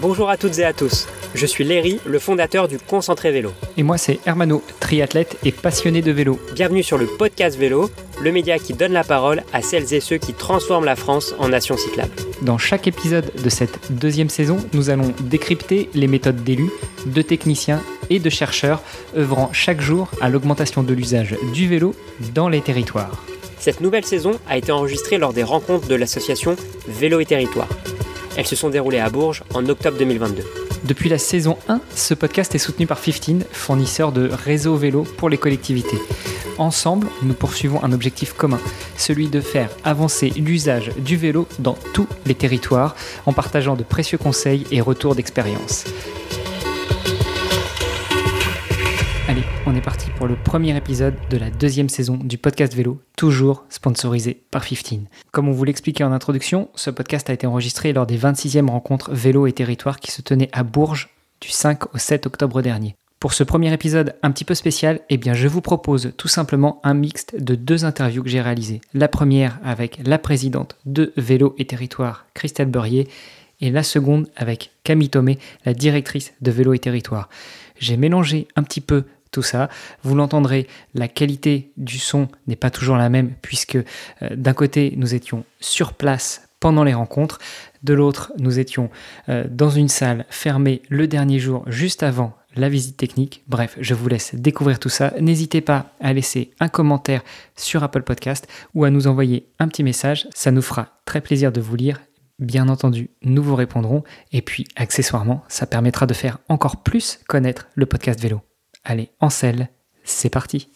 Bonjour à toutes et à tous. Je suis Léry, le fondateur du Concentré Vélo. Et moi, c'est Hermano, triathlète et passionné de vélo. Bienvenue sur le podcast Vélo, le média qui donne la parole à celles et ceux qui transforment la France en nation cyclable. Dans chaque épisode de cette deuxième saison, nous allons décrypter les méthodes d'élus, de techniciens et de chercheurs œuvrant chaque jour à l'augmentation de l'usage du vélo dans les territoires. Cette nouvelle saison a été enregistrée lors des rencontres de l'association Vélo et Territoire. Elles se sont déroulées à Bourges en octobre 2022. Depuis la saison 1, ce podcast est soutenu par 15, fournisseur de réseau vélo pour les collectivités. Ensemble, nous poursuivons un objectif commun, celui de faire avancer l'usage du vélo dans tous les territoires en partageant de précieux conseils et retours d'expérience. Parti pour le premier épisode de la deuxième saison du podcast vélo, toujours sponsorisé par 15. Comme on vous l'expliquait en introduction, ce podcast a été enregistré lors des 26e rencontres vélo et territoire qui se tenaient à Bourges du 5 au 7 octobre dernier. Pour ce premier épisode un petit peu spécial, eh bien je vous propose tout simplement un mixte de deux interviews que j'ai réalisées. La première avec la présidente de Vélo et Territoire, Christelle Beurrier, et la seconde avec Camille Thomé, la directrice de Vélo et Territoire. J'ai mélangé un petit peu tout ça. Vous l'entendrez, la qualité du son n'est pas toujours la même puisque euh, d'un côté nous étions sur place pendant les rencontres, de l'autre nous étions euh, dans une salle fermée le dernier jour juste avant la visite technique. Bref, je vous laisse découvrir tout ça. N'hésitez pas à laisser un commentaire sur Apple Podcast ou à nous envoyer un petit message. Ça nous fera très plaisir de vous lire. Bien entendu, nous vous répondrons. Et puis, accessoirement, ça permettra de faire encore plus connaître le podcast vélo. Allez, en selle, c'est parti.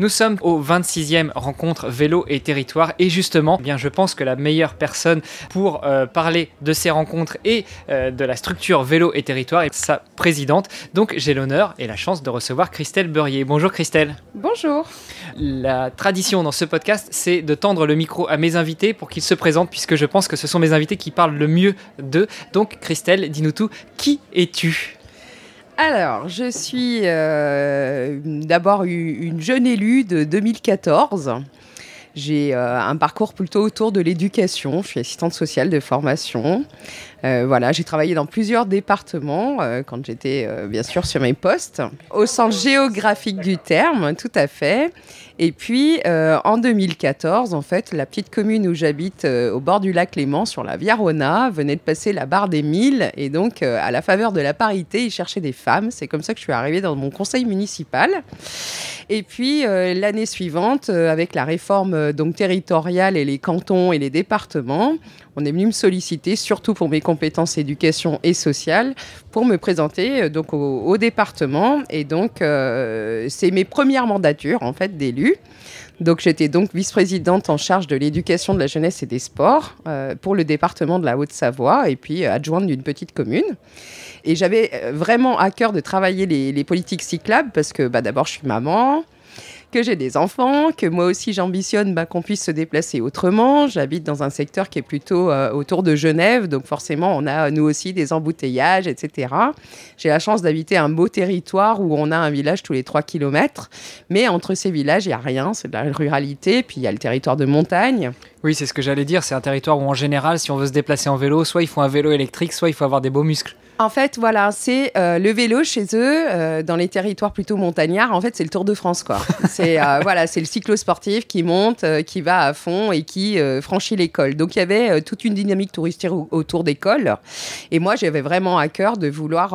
Nous sommes au 26e rencontre vélo et territoire et justement, eh bien je pense que la meilleure personne pour euh, parler de ces rencontres et euh, de la structure vélo et territoire est sa présidente. Donc j'ai l'honneur et la chance de recevoir Christelle Beurrier. Bonjour Christelle. Bonjour. La tradition dans ce podcast, c'est de tendre le micro à mes invités pour qu'ils se présentent puisque je pense que ce sont mes invités qui parlent le mieux d'eux. Donc Christelle, dis-nous tout, qui es-tu? Alors, je suis euh, d'abord une jeune élue de 2014. J'ai euh, un parcours plutôt autour de l'éducation. Je suis assistante sociale de formation. Euh, voilà, j'ai travaillé dans plusieurs départements quand j'étais bien sûr sur mes postes, au sens géographique du terme, tout à fait. Et puis, euh, en 2014, en fait, la petite commune où j'habite, euh, au bord du lac Léman, sur la Viarona, venait de passer la barre des 1000. Et donc, euh, à la faveur de la parité, ils cherchaient des femmes. C'est comme ça que je suis arrivée dans mon conseil municipal. Et puis, l'année suivante, avec la réforme donc territoriale et les cantons et les départements, on est venu me solliciter, surtout pour mes compétences éducation et sociale, pour me présenter donc au, département. Et donc, c'est mes premières mandatures, en fait, d'élu. Donc j'étais donc vice-présidente en charge de l'éducation de la jeunesse et des sports euh, pour le département de la Haute-Savoie et puis euh, adjointe d'une petite commune. Et j'avais euh, vraiment à cœur de travailler les, les politiques cyclables parce que bah, d'abord je suis maman, que j'ai des enfants, que moi aussi j'ambitionne bah, qu'on puisse se déplacer autrement. J'habite dans un secteur qui est plutôt euh, autour de Genève, donc forcément on a nous aussi des embouteillages, etc. J'ai la chance d'habiter un beau territoire où on a un village tous les 3 km, mais entre ces villages il n'y a rien, c'est de la ruralité, puis il y a le territoire de montagne. Oui, c'est ce que j'allais dire, c'est un territoire où en général si on veut se déplacer en vélo, soit il faut un vélo électrique, soit il faut avoir des beaux muscles. En fait, voilà, c'est euh, le vélo chez eux, euh, dans les territoires plutôt montagnards. En fait, c'est le Tour de France, quoi. c'est euh, voilà, c'est le cyclo-sportif qui monte, qui va à fond et qui franchit l'école. Donc, il y avait toute une dynamique touristique autour d'école. Et moi, j'avais vraiment à cœur de vouloir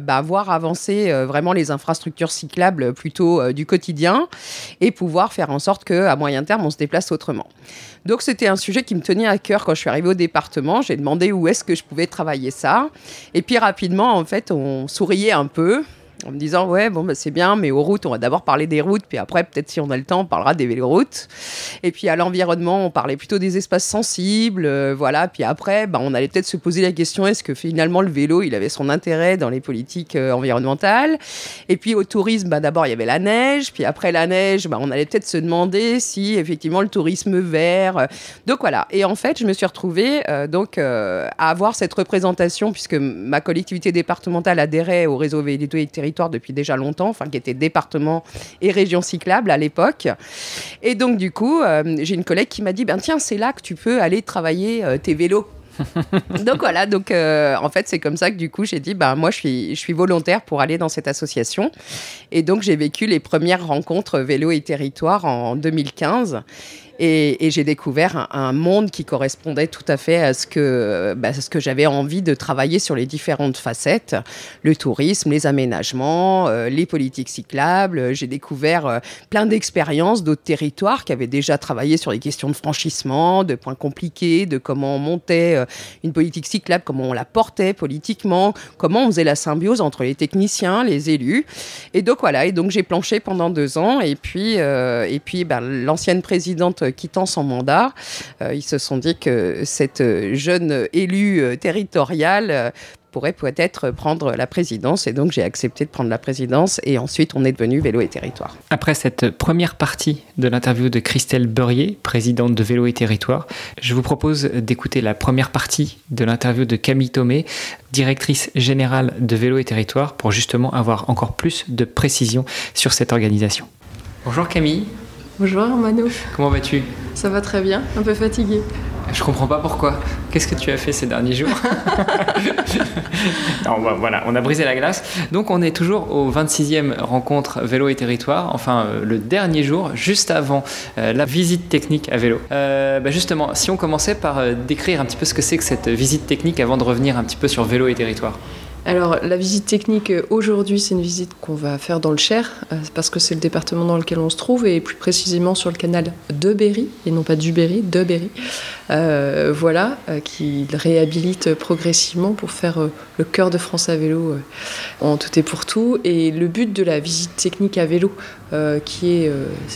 bah, voir avancer vraiment les infrastructures cyclables plutôt du quotidien et pouvoir faire en sorte qu'à moyen terme, on se déplace autrement. Donc c'était un sujet qui me tenait à cœur quand je suis arrivée au département. J'ai demandé où est-ce que je pouvais travailler ça. Et puis rapidement, en fait, on souriait un peu en me disant ouais bon bah, c'est bien mais aux routes on va d'abord parler des routes puis après peut-être si on a le temps on parlera des véloroutes et puis à l'environnement on parlait plutôt des espaces sensibles euh, voilà. Puis après bah, on allait peut-être se poser la question est-ce que finalement le vélo il avait son intérêt dans les politiques euh, environnementales? Et puis au tourisme bah, d'abord il y avait la neige. Puis après la neige bah, on allait peut-être se demander si effectivement le tourisme vert euh, donc voilà. Et en fait je me suis retrouvée donc à avoir cette représentation puisque ma collectivité départementale adhérait au réseau vélo et depuis déjà longtemps, enfin qui était département et région cyclable à l'époque. Et donc du coup, euh, j'ai une collègue qui m'a dit, ben tiens, c'est là que tu peux aller travailler euh, tes vélos. donc voilà, donc en fait c'est comme ça que du coup j'ai dit bah moi je suis je suis volontaire pour aller dans cette association et donc j'ai vécu les premières rencontres vélo et territoire en 2015 et, j'ai découvert un, monde qui correspondait tout à fait à ce que, bah, ce que j'avais envie de travailler sur les différentes facettes, le tourisme, les aménagements, euh, les politiques cyclables. J'ai découvert euh, plein d'expériences d'autres territoires qui avaient déjà travaillé sur les questions de franchissement, de points compliqués, de comment on montait euh, une politique cyclable, comment on la portait politiquement, comment on faisait la symbiose entre les techniciens, les élus. Et donc voilà, et donc j'ai planché pendant deux ans et puis, et puis ben, l'ancienne présidente quittant son mandat, euh, ils se sont dit que cette jeune élue euh, territoriale euh, pourrait peut-être prendre la présidence. Et donc, j'ai accepté de prendre la présidence. Et ensuite, on est devenu Vélo et Territoire. Après cette première partie de l'interview de Christelle Beurier, présidente de Vélo et Territoire, je vous propose d'écouter la première partie de l'interview de Camille Thomé, directrice générale de Vélo et Territoire, pour justement avoir encore plus de précision sur cette organisation. Bonjour Camille. Bonjour Mano. Comment vas-tu? Ça va très bien, un peu fatigué. Je comprends pas pourquoi. Qu'est-ce que tu as fait ces derniers jours? Non, bah, Voilà, on a brisé la glace. Donc on est toujours au 26e rencontre vélo et territoire, enfin euh, le dernier jour, juste avant euh, la visite technique à vélo. Euh, bah, justement, si on commençait par décrire un petit peu ce que c'est que cette visite technique avant de revenir un petit peu sur vélo et territoire. Alors la visite technique euh, aujourd'hui, c'est une visite qu'on va faire dans le Cher, euh, parce que c'est le département dans lequel on se trouve, et plus précisément sur le canal de Berry, et non pas du Berry, de Berry. Euh, voilà, qui réhabilite progressivement pour faire le cœur de France à vélo en tout et pour tout. Et le but de la visite technique à vélo, qui est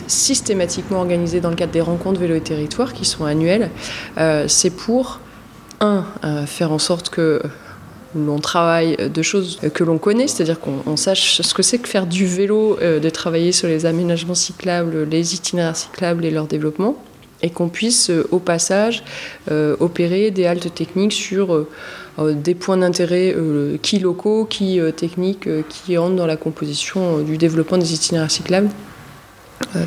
systématiquement organisée dans le cadre des rencontres vélo et territoire, qui sont annuelles, c'est pour, un, faire en sorte que l'on travaille de choses que l'on connaît, c'est-à-dire qu'on sache ce que c'est que faire du vélo, euh, de travailler sur les aménagements cyclables, les itinéraires cyclables et leur développement, et qu'on puisse euh, au passage euh, opérer des haltes techniques sur des points d'intérêt qui locaux, qui techniques, qui entrent dans la composition du développement des itinéraires cyclables.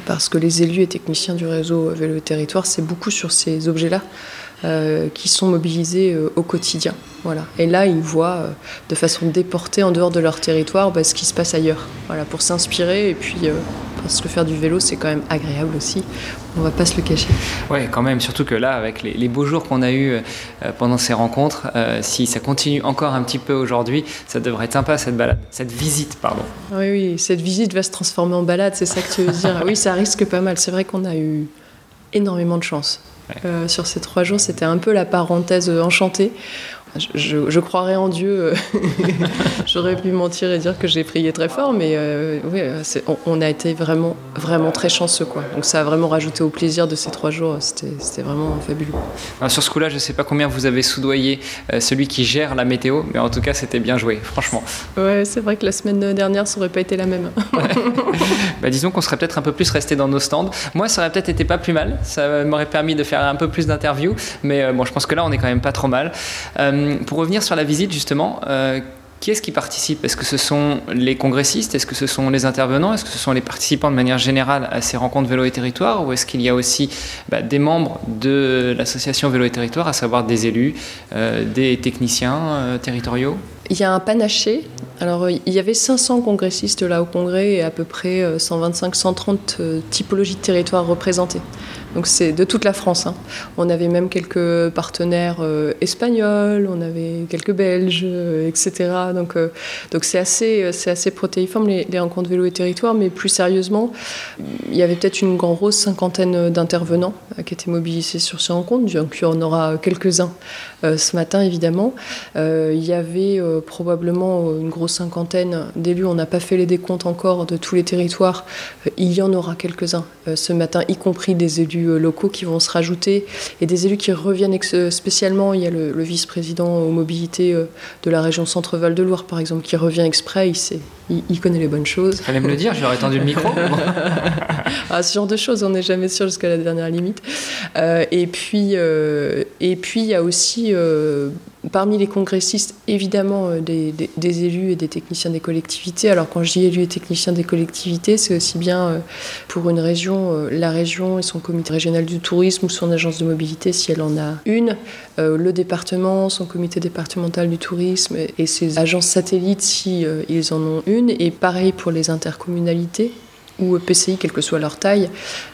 Parce que les élus et techniciens du réseau Vélo Territoire, c'est beaucoup sur ces objets-là euh, qui sont mobilisés euh, au quotidien. Voilà. Et là, ils voient euh, de façon déportée en dehors de leur territoire bah, ce qui se passe ailleurs, voilà, pour s'inspirer. Et puis, parce que faire du vélo, c'est quand même agréable aussi. On va pas se le cacher. Ouais, quand même. Surtout que là, avec les, beaux jours qu'on a eus pendant ces rencontres, si ça continue encore un petit peu aujourd'hui, ça devrait être sympa cette balade, cette visite, pardon. Oui, oui, cette visite va se transformer en balade, c'est ça que tu veux dire. oui, ça risque pas mal. C'est vrai qu'on a eu énormément de chance. Euh, sur ces trois jours, c'était un peu la parenthèse enchantée. Je, je, croirais en Dieu. Euh, j'aurais pu mentir et dire que j'ai prié très fort, mais euh, oui, on, a été vraiment, vraiment très chanceux. Quoi. Donc ça a vraiment rajouté au plaisir de ces trois jours. C'était vraiment fabuleux. sur ce coup-là, je ne sais pas combien vous avez soudoyé celui qui gère la météo, mais en tout cas, c'était bien joué, franchement. Ouais, c'est vrai que la semaine dernière, ça n'aurait pas été la même. bah, disons qu'on serait peut-être un peu plus resté dans nos stands. Moi, ça aurait peut-être été pas plus mal. Ça m'aurait permis de faire un peu plus d'interviews, mais bon, je pense que là, on est quand même pas trop mal. Euh, pour revenir sur la visite, justement, euh, qui est-ce qui participe? Est-ce que ce sont les congressistes? Est-ce que ce sont les intervenants? Est-ce que ce sont les participants de manière générale à ces rencontres Vélo et Territoire? Ou est-ce qu'il y a aussi bah, des membres de l'association Vélo et Territoire, à savoir des élus, euh, des techniciens territoriaux? Il y a un panaché. Alors, il y avait 500 congressistes là au congrès et à peu près 125-130 typologies de territoires représentées. Donc c'est de toute la France. Hein. On avait même quelques partenaires euh, espagnols, on avait quelques Belges, euh, etc. Donc euh, donc c'est assez c'est assez protéiforme les, rencontres vélo et territoire, mais plus sérieusement, il y avait peut-être une grosse cinquantaine d'intervenants qui étaient mobilisés sur ces rencontres. Donc il y en aura quelques-uns ce matin évidemment. il y avait probablement une grosse cinquantaine d'élus. On n'a pas fait les décomptes encore de tous les territoires. il y en aura quelques-uns ce matin, y compris des élus euh, locaux qui vont se rajouter et des élus qui reviennent spécialement. Il y a le, vice-président aux mobilités euh, de la région Centre-Val de Loire, par exemple, qui revient exprès. Il, il, connaît les bonnes choses. Fallait me le dire, j'aurais tendu le micro. ah, ce genre de choses, on n'est jamais sûr jusqu'à la dernière limite. Euh, et puis, et puis il y a aussi parmi les congressistes, évidemment, euh, des, élus et des techniciens des collectivités. Alors quand je dis élus et techniciens des collectivités, c'est aussi bien euh, pour une région, euh, la région et son comité régional du tourisme ou son agence de mobilité, si elle en a une, le département, son comité départemental du tourisme et ses agences satellites, si ils en ont une. Et pareil pour les intercommunalités ou PCI, quelle que soit leur taille,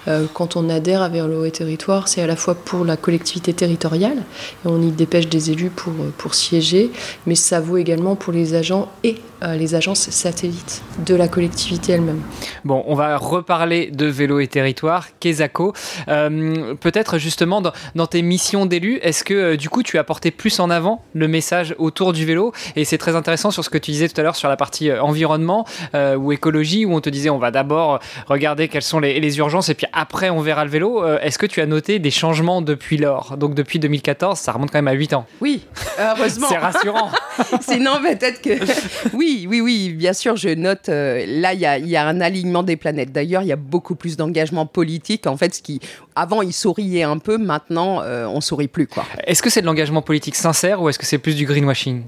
euh, quand on adhère à Vélo et Territoire, c'est à la fois pour la collectivité territoriale, et on y dépêche des élus pour, pour siéger, mais ça vaut également pour les agents et euh, les agences satellites de la collectivité elle-même. Bon, on va reparler de Vélo et Territoire. Kezako, euh, peut-être justement dans, tes missions d'élu, est-ce que du coup tu as porté plus en avant le message autour du vélo? Et c'est très intéressant sur ce que tu disais tout à l'heure sur la partie environnement ou écologie, où on te disait on va d'abord regarder quelles sont les, urgences et puis après on verra le vélo. Euh, est-ce que tu as noté des changements depuis lors? Donc depuis 2014, ça remonte quand même à 8 ans. Oui, heureusement. C'est rassurant. Sinon peut-être que... Oui, oui, oui, bien sûr, je note, euh, là il y a, un alignement des planètes. D'ailleurs, il y a beaucoup plus d'engagement politique. En fait, ce qui... Avant, ils souriaient un peu, maintenant, euh, on sourit plus. quoi. Est-ce que c'est de l'engagement politique sincère ou est-ce que c'est plus du greenwashing?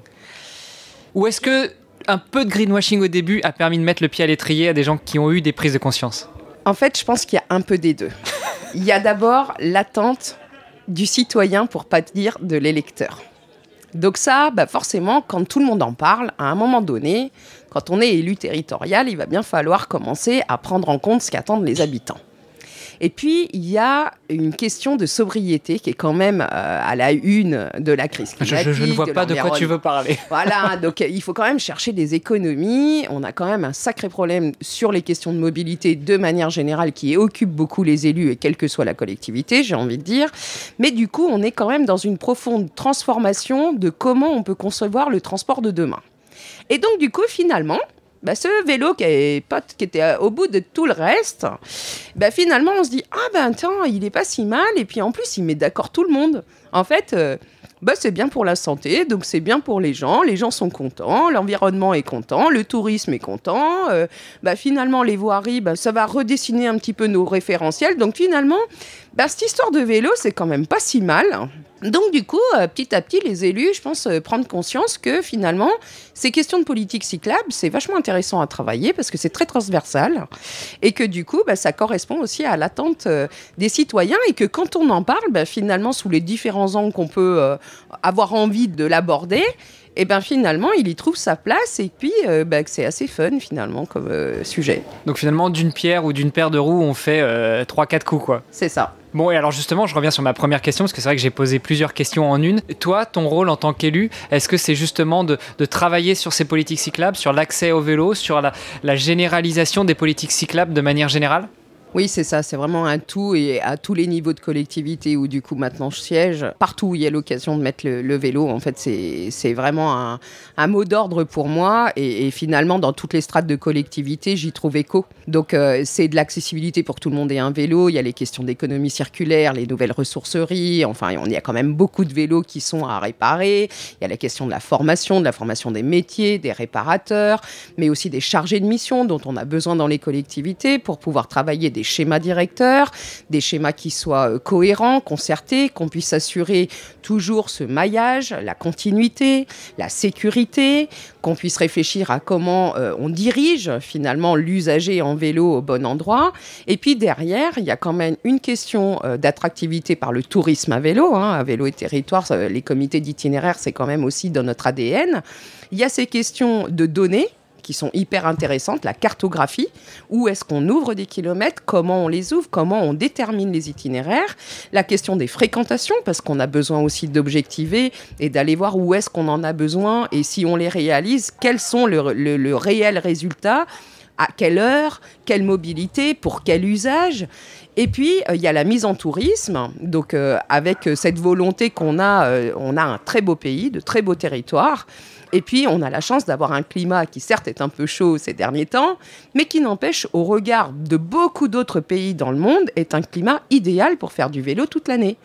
Ou est-ce que un peu de greenwashing au début a permis de mettre le pied à l'étrier à des gens qui ont eu des prises de conscience En fait, je pense qu'il y a un peu des deux. Il y a d'abord l'attente du citoyen, pour pas dire de l'électeur. Donc ça, bah forcément, quand tout le monde en parle, à un moment donné, quand on est élu territorial, il va bien falloir commencer à prendre en compte ce qu'attendent les habitants. Et puis, il y a une question de sobriété qui est quand même euh, à la une de la crise climatique. Je, ne vois pas de quoi tu veux parler. Voilà, donc euh, il faut quand même chercher des économies. On a quand même un sacré problème sur les questions de mobilité de manière générale qui occupe beaucoup les élus et quelle que soit la collectivité, j'ai envie de dire. Mais du coup, on est quand même dans une profonde transformation de comment on peut concevoir le transport de demain. Et donc, du coup, finalement, bah, ce vélo qui, pas, qui était euh, au bout de tout le reste, bah, finalement, on se dit Ah ben attends, il est pas si mal. Et puis en plus, il met d'accord tout le monde. En fait, euh, bah, c'est bien pour la santé, donc c'est bien pour les gens. Les gens sont contents, l'environnement est content, le tourisme est content. Euh, bah, finalement, les voiries, bah, ça va redessiner un petit peu nos référentiels. Donc finalement, bah, cette histoire de vélo, c'est quand même pas si mal. Donc du coup, euh, petit à petit, les élus, je pense, euh, prendre conscience que finalement, ces questions de politique cyclable, c'est vachement intéressant à travailler parce que c'est très transversal et que du coup, bah, ça correspond aussi à l'attente euh, des citoyens et que quand on en parle, bah, finalement, sous les différents angles qu'on peut avoir envie de l'aborder, et bien finalement, il y trouve sa place et puis bah, c'est assez fun finalement comme sujet. Donc finalement, d'une pierre ou d'une paire de roues, on fait 3-4 coups quoi. C'est ça. Bon, et alors justement, je reviens sur ma première question, parce que c'est vrai que j'ai posé plusieurs questions en une. Toi, ton rôle en tant qu'élu, est-ce que c'est justement de, travailler sur ces politiques cyclables, sur l'accès au vélo, sur la généralisation des politiques cyclables de manière générale? Oui, c'est ça, c'est vraiment un tout et à tous les niveaux de collectivité où du coup maintenant je siège, partout où il y a l'occasion de mettre le, vélo, en fait c'est vraiment un, mot d'ordre pour moi et, finalement dans toutes les strates de collectivité j'y trouve écho. Donc euh, c'est de l'accessibilité pour tout le monde et un vélo, il y a les questions d'économie circulaire, les nouvelles ressourceries, enfin on y a quand même beaucoup de vélos qui sont à réparer, il y a la question de la formation, de la formation des métiers, des réparateurs, mais aussi des chargés de mission dont on a besoin dans les collectivités pour pouvoir travailler des des schémas directeurs, des schémas qui soient euh, cohérents, concertés, qu'on puisse assurer toujours ce maillage, la continuité, la sécurité, qu'on puisse réfléchir à comment euh, on dirige finalement l'usager en vélo au bon endroit. Et puis derrière, il y a quand même une question euh, d'attractivité par le tourisme à vélo. Hein, à vélo et territoire, les comités d'itinéraire, c'est quand même aussi dans notre ADN. Il y a ces questions de données qui sont hyper intéressantes, la cartographie, où est-ce qu'on ouvre des kilomètres, comment on les ouvre, comment on détermine les itinéraires, la question des fréquentations, parce qu'on a besoin aussi d'objectiver et d'aller voir où est-ce qu'on en a besoin et si on les réalise, quels sont le, le, réel résultat à quelle heure, quelle mobilité, pour quel usage. Et puis, euh, il y a la mise en tourisme. Donc, euh, avec cette volonté qu'on a, euh, on a un très beau pays, de très beaux territoires. Et puis, on a la chance d'avoir un climat qui, certes, est un peu chaud ces derniers temps, mais qui n'empêche, au regard de beaucoup d'autres pays dans le monde, est un climat idéal pour faire du vélo toute l'année.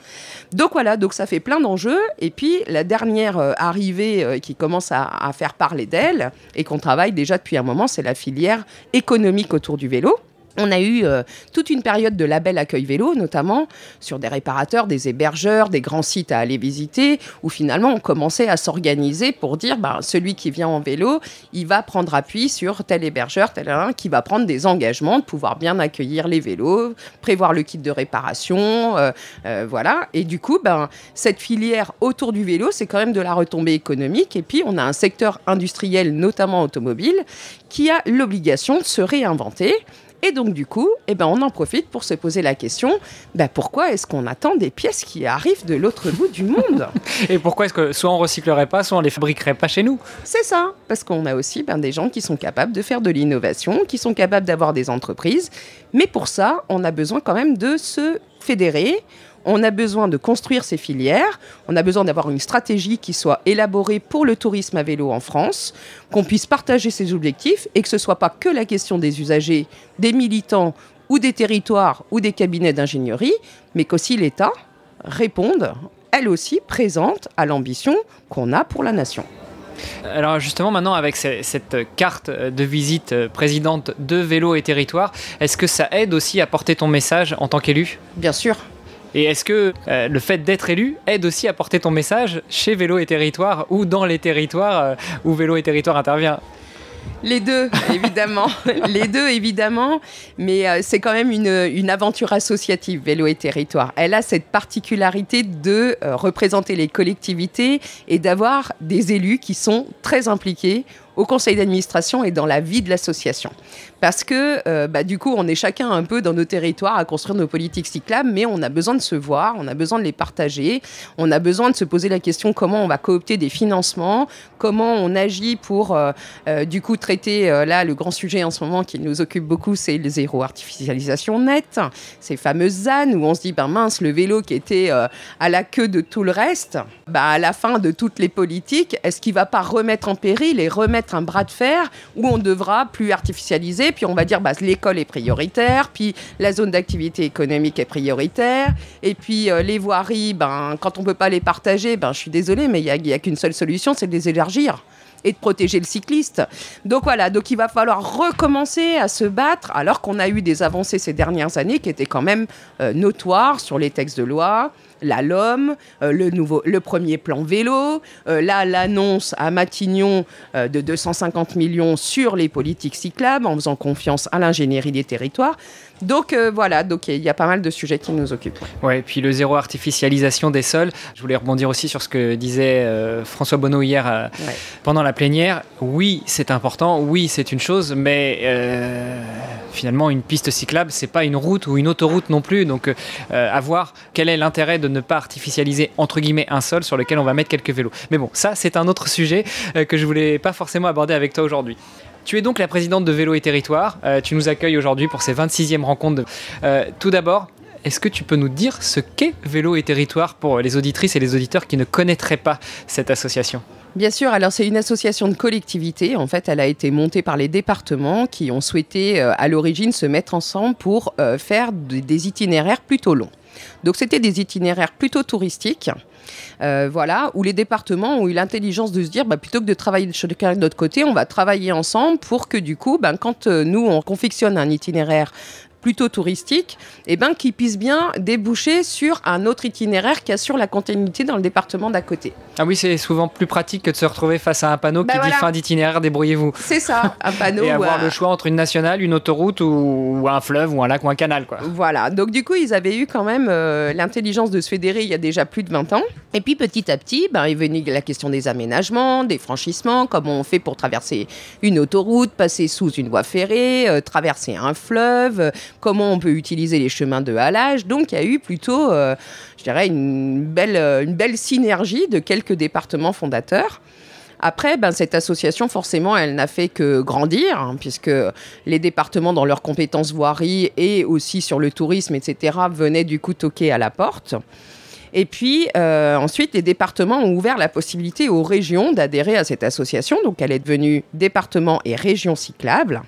Donc voilà, donc ça fait plein d'enjeux. Et puis, la dernière euh, arrivée euh, qui commence à, à faire parler d'elle, et qu'on travaille déjà depuis un moment, c'est la filière économique autour du vélo on a eu euh, toute une période de label accueil vélo, notamment sur des réparateurs, des hébergeurs, des grands sites à aller visiter, où finalement on commençait à s'organiser pour dire bah, celui qui vient en vélo, il va prendre appui sur tel hébergeur, tel un, qui va prendre des engagements de pouvoir bien accueillir les vélos, prévoir le kit de réparation, euh, euh, voilà. Et du coup, ben, cette filière autour du vélo, c'est quand même de la retombée économique. Et puis on a un secteur industriel, notamment automobile, qui a l'obligation de se réinventer et donc, du coup, eh ben, on en profite pour se poser la question ben, pourquoi est-ce qu'on attend des pièces qui arrivent de l'autre bout du monde? Et pourquoi est-ce que soit on recyclerait pas, soit on les fabriquerait pas chez nous? C'est ça, parce qu'on a aussi ben, des gens qui sont capables de faire de l'innovation, qui sont capables d'avoir des entreprises. Mais pour ça, on a besoin quand même de se fédérer on a besoin de construire ces filières, on a besoin d'avoir une stratégie qui soit élaborée pour le tourisme à vélo en France, qu'on puisse partager ses objectifs et que ce ne soit pas que la question des usagers, des militants ou des territoires ou des cabinets d'ingénierie, mais qu'aussi l'État réponde, elle aussi, présente à l'ambition qu'on a pour la nation. Alors justement maintenant avec cette carte de visite présidente de vélo et territoire, est-ce que ça aide aussi à porter ton message en tant qu'élu? Bien sûr, et est-ce que euh, le fait d'être élu aide aussi à porter ton message chez Vélo et Territoire ou dans les territoires euh, où Vélo et Territoire intervient? Les deux, évidemment. les deux, évidemment. Mais euh, c'est quand même une, aventure associative, Vélo et Territoire. Elle a cette particularité de représenter les collectivités et d'avoir des élus qui sont très impliqués au conseil d'administration et dans la vie de l'association. Parce que euh, bah, du coup, on est chacun un peu dans nos territoires à construire nos politiques cyclables, mais on a besoin de se voir, on a besoin de les partager, on a besoin de se poser la question comment on va coopter des financements, comment on agit pour euh, euh, du coup traiter là le grand sujet en ce moment qui nous occupe beaucoup, c'est le zéro artificialisation nette, ces fameuses ZAN où on se dit ben mince le vélo qui était à la queue de tout le reste, bah, à la fin de toutes les politiques, est-ce qu'il va pas remettre en péril et remettre un bras de fer où on devra plus artificialiser, puis on va dire bah, l'école est prioritaire, puis la zone d'activité économique est prioritaire, et puis euh, les voiries, ben, quand on ne peut pas les partager, ben, je suis désolée, mais il n'y a, qu'une seule solution, c'est de les élargir et de protéger le cycliste. Donc voilà, donc il va falloir recommencer à se battre alors qu'on a eu des avancées ces dernières années qui étaient quand même euh, notoires sur les textes de loi, la LOM, euh, le, premier plan vélo, euh, l'annonce à Matignon euh, de 250 millions sur les politiques cyclables en faisant confiance à l'ingénierie des territoires. Donc voilà, donc il y a pas mal de sujets qui nous occupent. Ouais, et puis le zéro artificialisation des sols. Je voulais rebondir aussi sur ce que disait François Bonneau hier pendant la plénière. Oui, c'est important, oui, c'est une chose, mais finalement une piste cyclable, c'est pas une route ou une autoroute non plus. Donc à voir quel est l'intérêt de ne pas artificialiser entre guillemets un sol sur lequel on va mettre quelques vélos. Mais bon, ça c'est un autre sujet euh, que je voulais pas forcément aborder avec toi aujourd'hui. Tu es donc la présidente de Vélo et Territoire. Euh, tu nous accueilles aujourd'hui pour ces 26e rencontres. Euh, tout d'abord, est-ce que tu peux nous dire ce qu'est Vélo et Territoire pour les auditrices et les auditeurs qui ne connaîtraient pas cette association? Bien sûr, alors c'est une association de collectivités. En fait, elle a été montée par les départements qui ont souhaité à l'origine se mettre ensemble pour faire des itinéraires plutôt longs. Donc c'était des itinéraires plutôt touristiques. Euh, voilà, où les départements ont eu l'intelligence de se dire, bah, plutôt que de travailler chacun de notre côté, on va travailler ensemble pour que du coup, ben, quand euh, nous, on confectionne un itinéraire plutôt touristique, et eh ben, qui puisse bien déboucher sur un autre itinéraire qui assure la continuité dans le département d'à côté. Ah oui, c'est souvent plus pratique que de se retrouver face à un panneau bah qui dit fin d'itinéraire, débrouillez-vous. C'est ça, un panneau. Et avoir le choix entre une nationale, une autoroute ou, un fleuve ou un lac ou un canal. Quoi. Voilà, donc du coup, ils avaient eu quand même euh, l'intelligence de se fédérer il y a déjà plus de 20 ans. Et puis petit à petit, ben, est venue la question des aménagements, des franchissements, comment on fait pour traverser une autoroute, passer sous une voie ferrée, euh, traverser un fleuve, comment on peut utiliser les chemins de halage. Donc il y a eu plutôt, euh, je dirais, une belle, euh, une belle synergie de quelques départements fondateurs. Après, ben, cette association, forcément, elle n'a fait que grandir, hein, puisque les départements, dans leurs compétences voirie et aussi sur le tourisme, etc., venaient du coup toquer à la porte. Et puis euh, ensuite, les départements ont ouvert la possibilité aux régions d'adhérer à cette association. Donc elle est devenue département et région cyclable.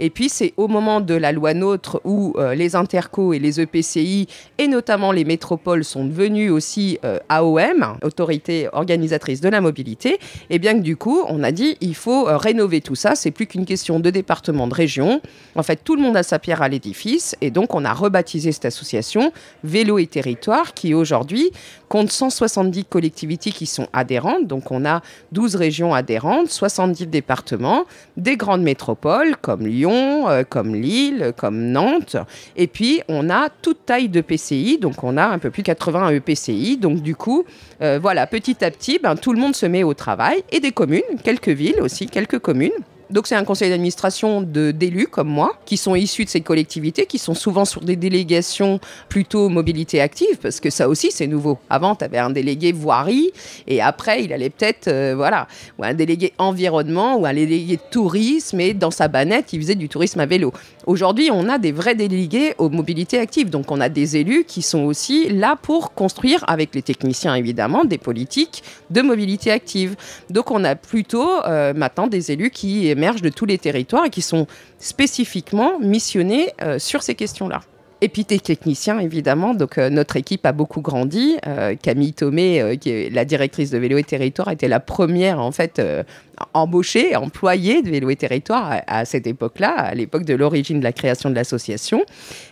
Et puis c'est au moment de la loi NOTRe où euh, les interco et les EPCI et notamment les métropoles sont devenus aussi euh, AOM, autorité organisatrice de la mobilité, et bien que du coup on a dit il faut euh, rénover tout ça, c'est plus qu'une question de département, de région. En fait tout le monde a sa pierre à l'édifice et donc on a rebaptisé cette association Vélo et Territoire qui aujourd'hui compte 170 collectivités qui sont adhérentes, donc on a 12 régions adhérentes, 70 départements, des grandes métropoles comme Lyon, euh, comme Lille, comme Nantes. Et puis, on a toute taille de PCI, donc on a un peu plus de 80 EPCI. Donc, du coup, euh, voilà, petit à petit, ben, tout le monde se met au travail. Et des communes, quelques villes aussi, quelques communes. Donc c'est un conseil d'administration d'élus comme moi, qui sont issus de ces collectivités, qui sont souvent sur des délégations plutôt mobilité active, parce que ça aussi c'est nouveau. Avant, tu avais un délégué voirie, et après, il allait peut-être, euh, voilà, ou un délégué environnement, ou un délégué tourisme, et dans sa banette, il faisait du tourisme à vélo. Aujourd'hui, on a des vrais délégués aux mobilités actives, donc on a des élus qui sont aussi là pour construire, avec les techniciens évidemment, des politiques de mobilité active. Donc on a plutôt euh, maintenant des élus qui émergent de tous les territoires et qui sont spécifiquement missionnés euh, sur ces questions-là. Et puis tes techniciens, évidemment. Donc, euh, notre équipe a beaucoup grandi. Camille Thomé, qui est la directrice de Vélo et Territoire, était la première, en fait, embauché, employé de Vélo et Territoire à, cette époque-là, à l'époque de l'origine de la création de l'association.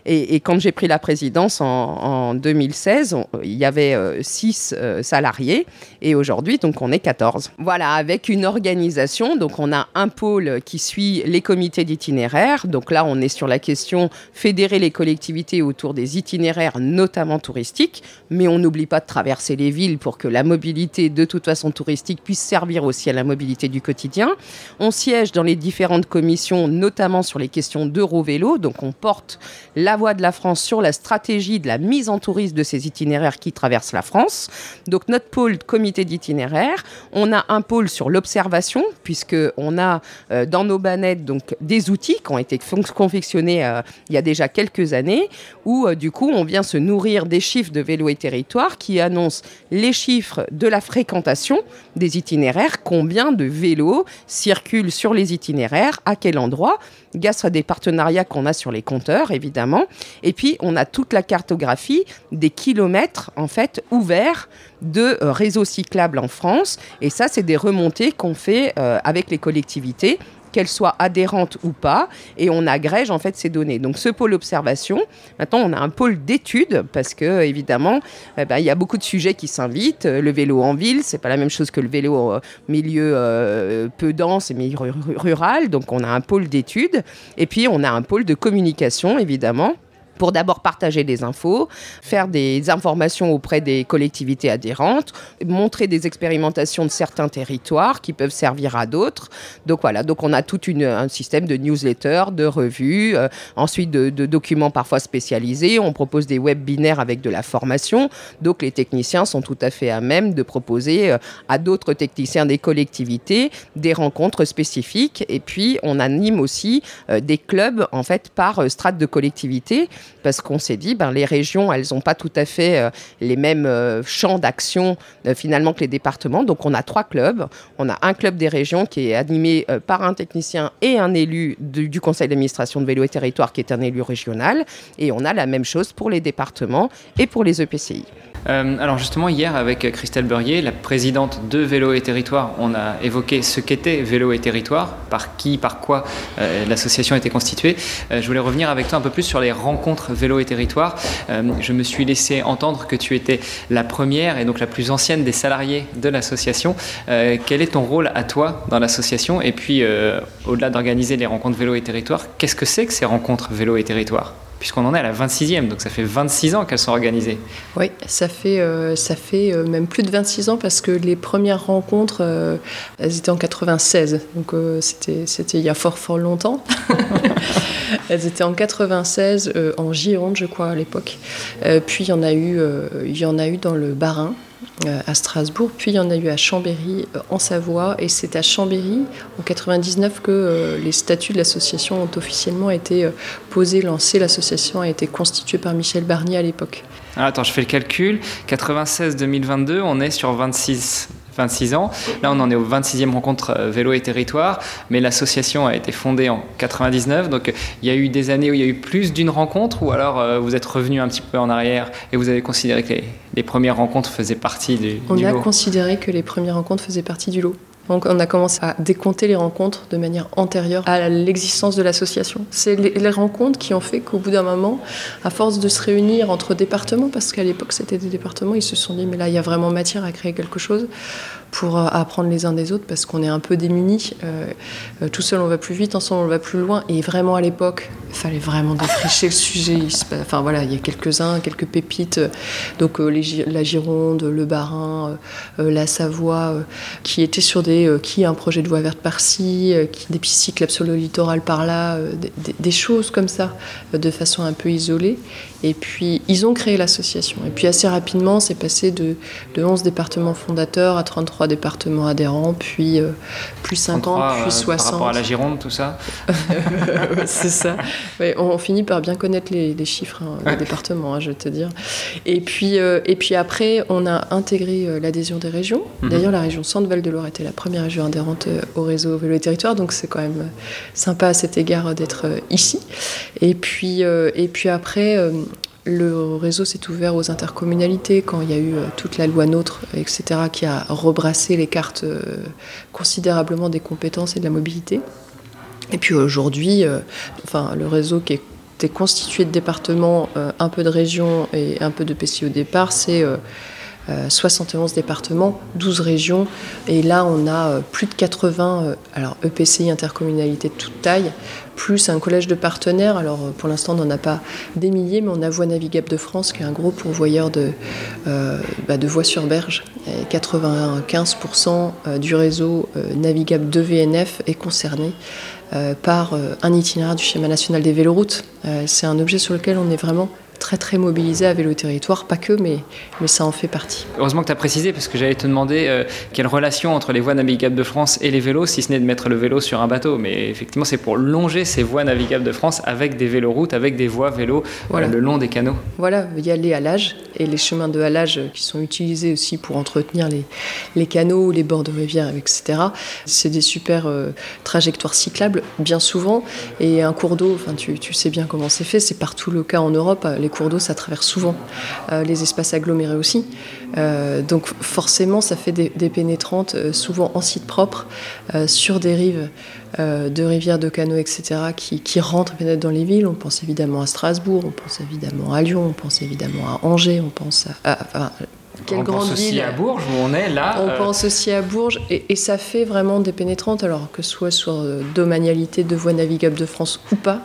Et, quand j'ai pris la présidence en, 2016, il y avait 6 euh, euh, salariés et aujourd'hui, donc on est 14. Voilà, avec une organisation, donc on a un pôle qui suit les comités d'itinéraire. Donc là, on est sur la question fédérer les collectivités autour des itinéraires, notamment touristiques, mais on n'oublie pas de traverser les villes pour que la mobilité, de toute façon touristique, puisse servir aussi à la mobilité du quotidien. On siège dans les différentes commissions, notamment sur les questions d'Eurovélo. Donc on porte la voix de la France sur la stratégie de la mise en tourisme de ces itinéraires qui traversent la France. Donc notre pôle comité d'itinéraire, on a un pôle sur l'observation, puisque on a euh, dans nos bannettes donc des outils qui ont été confectionnés euh, il y a déjà quelques années, où euh, du coup on vient se nourrir des chiffres de vélo et territoire qui annoncent les chiffres de la fréquentation des itinéraires, combien de vélos circulent sur les itinéraires, à quel endroit, grâce à des partenariats qu'on a sur les compteurs, évidemment. Et puis, on a toute la cartographie des kilomètres, en fait, ouverts de euh, réseaux cyclables en France. Et ça, c'est des remontées qu'on fait euh, avec les collectivités qu'elle soit adhérente ou pas, et on agrège en fait ces données. Donc ce pôle observation, maintenant on a un pôle d'études parce que évidemment eh ben, il y a beaucoup de sujets qui s'invitent. Le vélo en ville, c'est pas la même chose que le vélo au milieu euh, peu dense et milieu rural. Donc on a un pôle d'études et puis on a un pôle de communication évidemment pour d'abord partager des infos, faire des informations auprès des collectivités adhérentes, montrer des expérimentations de certains territoires qui peuvent servir à d'autres. Donc voilà, donc on a tout un système de newsletters, de revues, euh, ensuite de, documents parfois spécialisés. On propose des webinaires avec de la formation. Donc les techniciens sont tout à fait à même de proposer euh, à d'autres techniciens des collectivités des rencontres spécifiques. Et puis on anime aussi euh, des clubs en fait par strate de collectivité parce qu'on s'est dit, ben, les régions, elles n'ont pas tout à fait euh, les mêmes euh, champs d'action euh, finalement que les départements. Donc on a trois clubs. On a un club des régions qui est animé par un technicien et un élu du conseil d'administration de Vélo et Territoire qui est un élu régional. Et on a la même chose pour les départements et pour les EPCI. Euh, alors justement, hier, avec Christelle Beurrier, la présidente de Vélo et Territoire, on a évoqué ce qu'était Vélo et Territoire, par qui, par quoi euh, l'association était constituée. Euh, je voulais revenir avec toi un peu plus sur les rencontres Vélo et Territoire. je me suis laissé entendre que tu étais la première et donc la plus ancienne des salariés de l'association. quel est ton rôle à toi dans l'association? Et puis, au-delà d'organiser les rencontres Vélo et Territoire, qu'est-ce que c'est que ces rencontres Vélo et Territoire puisqu'on en est à la 26e, donc ça fait 26 ans qu'elles sont organisées. Oui, ça fait, euh, ça fait euh, même plus de 26 ans parce que les premières rencontres, euh, elles étaient en 96, donc c'était, c'était il y a fort fort longtemps. elles étaient en 96 en Gironde, je crois, à l'époque. puis il y en a eu, il y en a eu dans le Bas-Rhin. Euh, à Strasbourg, puis il y en a eu à Chambéry euh, en Savoie, et c'est à Chambéry en 99 que euh, les statuts de l'association ont officiellement été posés, lancés. L'association a été constituée par Michel Barnier à l'époque. Ah, attends, je fais le calcul. 96-2022, on est sur 26 26 ans. Là, on en est au 26e rencontre vélo et territoire, mais l'association a été fondée en 99, donc il y a eu des années où il y a eu plus d'une rencontre, ou alors vous êtes revenu un petit peu en arrière et vous avez considéré que les, premières rencontres faisaient partie du, on lot On a considéré que les premières rencontres faisaient partie du lot. Donc on a commencé à décompter les rencontres de manière antérieure à l'existence de l'association. C'est les, rencontres qui ont fait qu'au bout d'un moment, à force de se réunir entre départements, parce qu'à l'époque c'était des départements, ils se sont dit mais là il y a vraiment matière à créer quelque chose pour euh, apprendre les uns des autres parce qu'on est un peu démunis. Euh, euh, tout seul on va plus vite, ensemble on va plus loin. Et vraiment à l'époque, il fallait vraiment défricher le sujet. Enfin voilà, il y a quelques-uns, quelques pépites. Donc la Gironde, le Bas-Rhin, la Savoie, qui étaient sur des qui a un projet de voie verte par-ci, des pistes cyclables sur le littoral par-là, des, choses comme ça, de façon un peu isolée. Et puis, ils ont créé l'association. Et puis, assez rapidement, c'est passé de, de, 11 départements fondateurs à 33 départements adhérents, puis euh, plus 50, puis 60. Euh, par rapport à la Gironde, tout ça C'est ça. on, finit par bien connaître les, chiffres hein, des départements, hein, je vais te dire. Et puis, euh, et puis après, on a intégré l'adhésion des régions. Mhm. D'ailleurs, la région Centre-Val de Loire était la première région adhérente au réseau Vélo et Territoire, donc c'est quand même sympa à cet égard d'être ici. Et puis, et puis après, le réseau s'est ouvert aux intercommunalités quand il y a eu euh, toute la loi NOTRe, etc., qui a rebrassé les cartes euh, considérablement des compétences et de la mobilité. Et puis aujourd'hui, euh, enfin, le réseau qui était constitué de départements, un peu de régions et un peu de PCI au départ, c'est 71 départements, 12 régions, et là on a plus de 80 alors EPCI, intercommunalités de toute taille, plus un collège de partenaires. Alors pour l'instant, on n'en a pas des milliers, mais on a Voie Navigable de France, qui est un gros pourvoyeur de, euh, bah, voies sur berge. 95% euh, du réseau euh, navigable de VNF est concerné par un itinéraire du schéma national des véloroutes. C'est un objet sur lequel on est vraiment très très mobilisé à vélo territoire, pas que, mais, mais ça en fait partie. Heureusement que tu as précisé, parce que j'allais te demander euh, quelle relation entre les voies navigables de France et les vélos, si ce n'est de mettre le vélo sur un bateau. Mais effectivement, c'est pour longer ces voies navigables de France avec des véloroutes, avec des voies vélos voilà. le long des canaux. Voilà, il y a les halages et les chemins de halage qui sont utilisés aussi pour entretenir les, les canaux, les bords de rivières, etc. C'est des super euh, trajectoires cyclables, bien souvent. Et un cours d'eau, tu, tu sais bien comment c'est fait, c'est partout le cas en Europe. Les cours d'eau, ça traverse souvent euh, les espaces agglomérés aussi. Euh, donc forcément, ça fait des, pénétrantes, euh, souvent en site propre, sur des rives de rivières, de canaux, etc., qui, qui rentrent peut-être dans les villes. On pense évidemment à Strasbourg, on pense évidemment à Lyon, on pense évidemment à Angers, on pense à... quelle on pense aussi à Bourges où on est là. On pense aussi à Bourges et, et, ça fait vraiment des pénétrantes, alors que ce soit sur domanialité de voies navigables de France ou pas.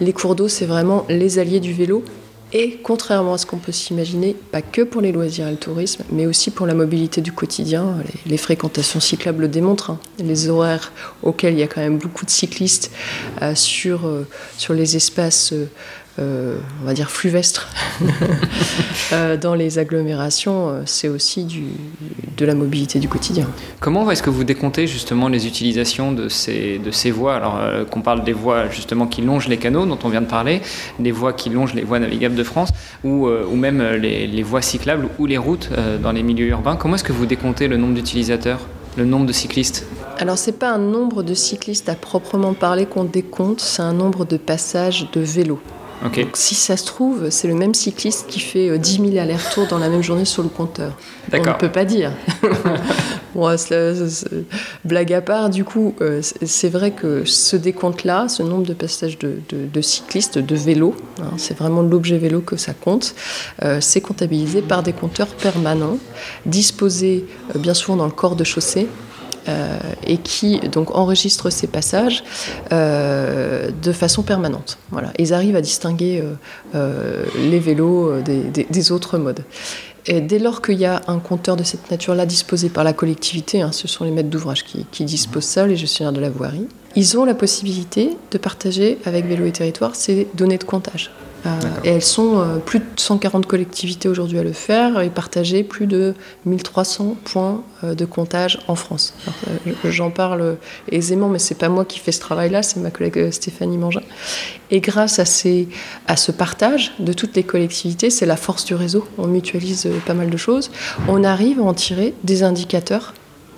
Les cours d'eau, c'est vraiment les alliés du vélo et contrairement à ce qu'on peut s'imaginer, pas que pour les loisirs et le tourisme, mais aussi pour la mobilité du quotidien. Les, fréquentations cyclables le démontrent. Hein. Les horaires auxquels il y a quand même beaucoup de cyclistes euh, euh, sur les espaces euh, on va dire fluvestre. Euh, dans les agglomérations, euh, c'est aussi du, de la mobilité du quotidien. Comment est-ce que vous décomptez justement les utilisations de ces, de ces voies Alors qu'on parle des voies justement qui longent les canaux dont on vient de parler, des voies qui longent les voies navigables de France, ou, ou même les, les, voies cyclables ou les routes dans les milieux urbains, comment est-ce que vous décomptez le nombre d'utilisateurs le nombre de cyclistes? Alors c'est pas un nombre de cyclistes à proprement parler qu'on décompte, c'est un nombre de passages de vélos si ça se trouve, c'est le même cycliste qui fait 10 euh, 000 allers-retours dans la même journée sur le compteur. On ne peut pas dire. blague à part, du coup, euh, c'est vrai que ce décompte-là, ce nombre de passages de, cyclistes, de vélos, hein, c'est vraiment l'objet vélo que ça compte, euh, c'est comptabilisé par des compteurs permanents, disposés bien souvent dans le corps de chaussée et qui donc enregistrent ces passages euh, de façon permanente. Voilà. Ils arrivent à distinguer euh, les vélos des, autres modes. Dès lors qu'il y a un compteur de cette nature-là disposé par la collectivité, hein, ce sont les maîtres d'ouvrage qui, qui, disposent ça, les gestionnaires de la voirie, ils ont la possibilité de partager avec Vélo et Territoire ces données de comptage. Et elles sont plus de 140 collectivités aujourd'hui à le faire et partager plus de 1300 points de comptage en France. J'en parle aisément, mais c'est pas moi qui fais ce travail-là, c'est ma collègue Stéphanie Mangin. Et grâce à, ces, à ce partage de toutes les collectivités, c'est la force du réseau. On mutualise pas mal de choses. On arrive à en tirer des indicateurs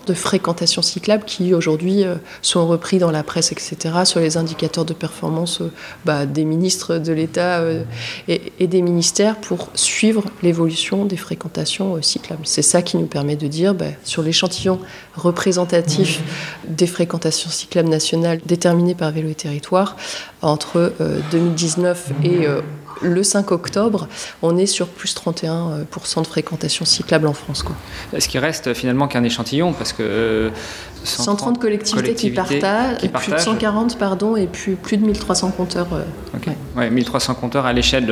de fréquentation cyclable qui aujourd'hui euh, sont repris dans la presse, etc., sur les indicateurs de performance euh, bah, des ministres de l'État euh, et, des ministères pour suivre l'évolution des fréquentations cyclables. C'est ça qui nous permet de dire, bah, sur l'échantillon représentatif des fréquentations cyclables nationales déterminées par Vélo et Territoire, entre 2019 et le 5 octobre, on est sur plus 31% de fréquentation cyclable en France. Ce qui reste finalement qu'un échantillon, parce que 130, collectivités, qui partagent, plus de 140 pardon, et puis plus de 1300 compteurs. Euh, ouais. 1300 compteurs à l'échelle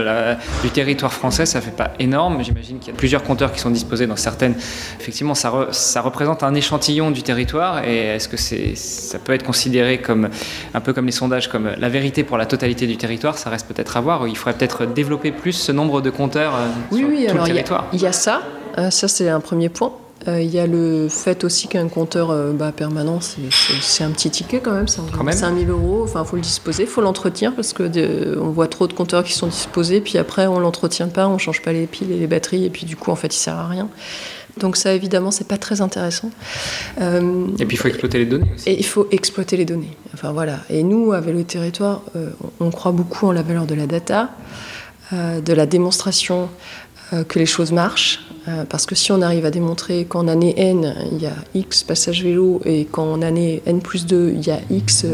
du territoire français, ça fait pas énorme. J'imagine qu'il y a plusieurs compteurs qui sont disposés dans certaines. Effectivement, ça, ça représente un échantillon du territoire. Et est-ce que c'est, ça peut être considéré comme un peu comme les sondages, comme la vérité pour la totalité du territoire? Ça reste peut-être à voir. Il faudrait peut-être développer plus ce nombre de compteurs euh, oui, sur oui, tout le territoire. Il y, a ça. Euh, ça, c'est un premier point. Euh, il y a le fait aussi qu'un compteur euh, bah, permanent, c'est un petit ticket quand même, c'est 5000 euros, enfin il faut le disposer, il faut l'entretenir parce que on voit trop de compteurs qui sont disposés, puis après on l'entretient pas, on change pas les piles et les batteries, et puis du coup en fait il sert à rien. Donc ça évidemment c'est pas très intéressant. Euh, et puis il faut exploiter les données aussi. Et il faut exploiter les données. Enfin voilà. Et nous à Vélo Territoire, on croit beaucoup en la valeur de la data, de la démonstration que les choses marchent. Euh, parce que si on arrive à démontrer qu'en année N, il y a X passages vélo et qu'en année N plus 2, il y a X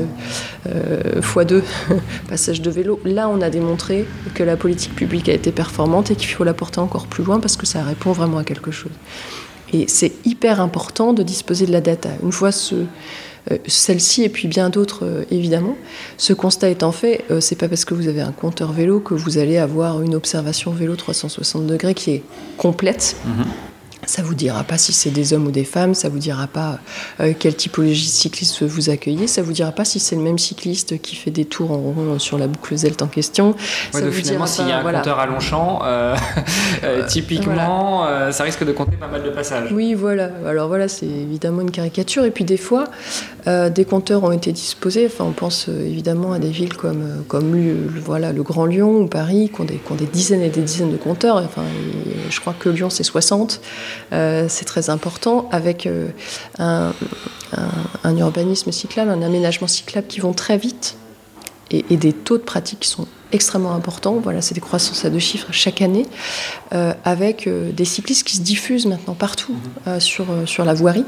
euh, fois 2 passages de vélo, là on a démontré que la politique publique a été performante et qu'il faut la porter encore plus loin parce que ça répond vraiment à quelque chose. Et c'est hyper important de disposer de la data. Une fois ce, euh, celle-ci et puis bien d'autres euh, évidemment. Ce constat étant fait, euh, c'est pas parce que vous avez un compteur vélo que vous allez avoir une observation vélo 360 degrés qui est complète. Mhm. Ça vous dira pas si c'est des hommes ou des femmes, ça vous dira pas euh, quelle typologie de cycliste vous accueillez, ça vous dira pas si c'est le même cycliste qui fait des tours en rond sur la boucle Zelt en question. ça vous finalement, s'il y a un compteur à Longchamp, euh, euh, typiquement, ça risque de compter pas mal de passages. Oui, voilà. Alors voilà, c'est évidemment une caricature. Et puis des fois, des compteurs ont été disposés. Enfin, on pense évidemment à des villes comme, comme le, voilà, le Grand Lyon ou Paris, qui ont, des, qui ont des dizaines et des dizaines de compteurs. Enfin, je crois que Lyon, c'est 60. Euh, c'est très important, avec euh, un, urbanisme cyclable, un aménagement cyclable qui vont très vite et, des taux de pratique qui sont extrêmement importants. Voilà, c'est des croissances à deux chiffres chaque année, euh, avec des cyclistes qui se diffusent maintenant partout mhm. sur, sur la voirie,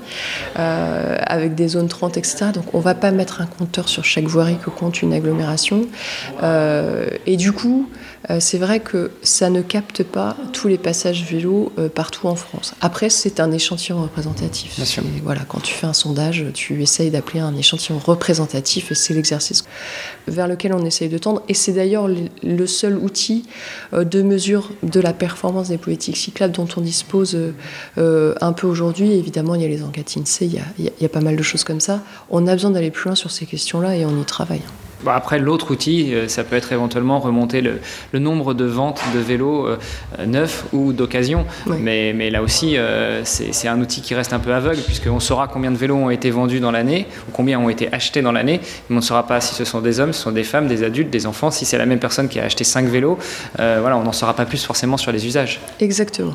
avec des zones 30, etc. Donc on ne va pas mettre un compteur sur chaque voirie que compte une agglomération. et du coup, c'est vrai que ça ne capte pas tous les passages vélo euh, partout en France. Après, c'est un échantillon représentatif. Voilà, quand tu fais un sondage, tu essayes d'appeler un échantillon représentatif et c'est l'exercice vers lequel on essaye de tendre. Et c'est d'ailleurs le seul outil euh, de mesure de la performance des politiques cyclables dont on dispose un peu aujourd'hui. Évidemment, il y a les enquêtes INSEE, il y a pas mal de choses comme ça. On a besoin d'aller plus loin sur ces questions-là et on y travaille après, l'autre outil, euh, ça peut être éventuellement remonter le, nombre de ventes de vélos euh, neufs ou d'occasion. Mais, mais, là aussi, euh, c'est un outil qui reste un peu aveugle, puisqu'on saura combien de vélos ont été vendus dans l'année, ou combien ont été achetés dans l'année, mais on ne saura pas si ce sont des hommes, ce sont des femmes, des adultes, des enfants. Si c'est la même personne qui a acheté 5 vélos, voilà, on n'en saura pas plus forcément sur les usages. Exactement.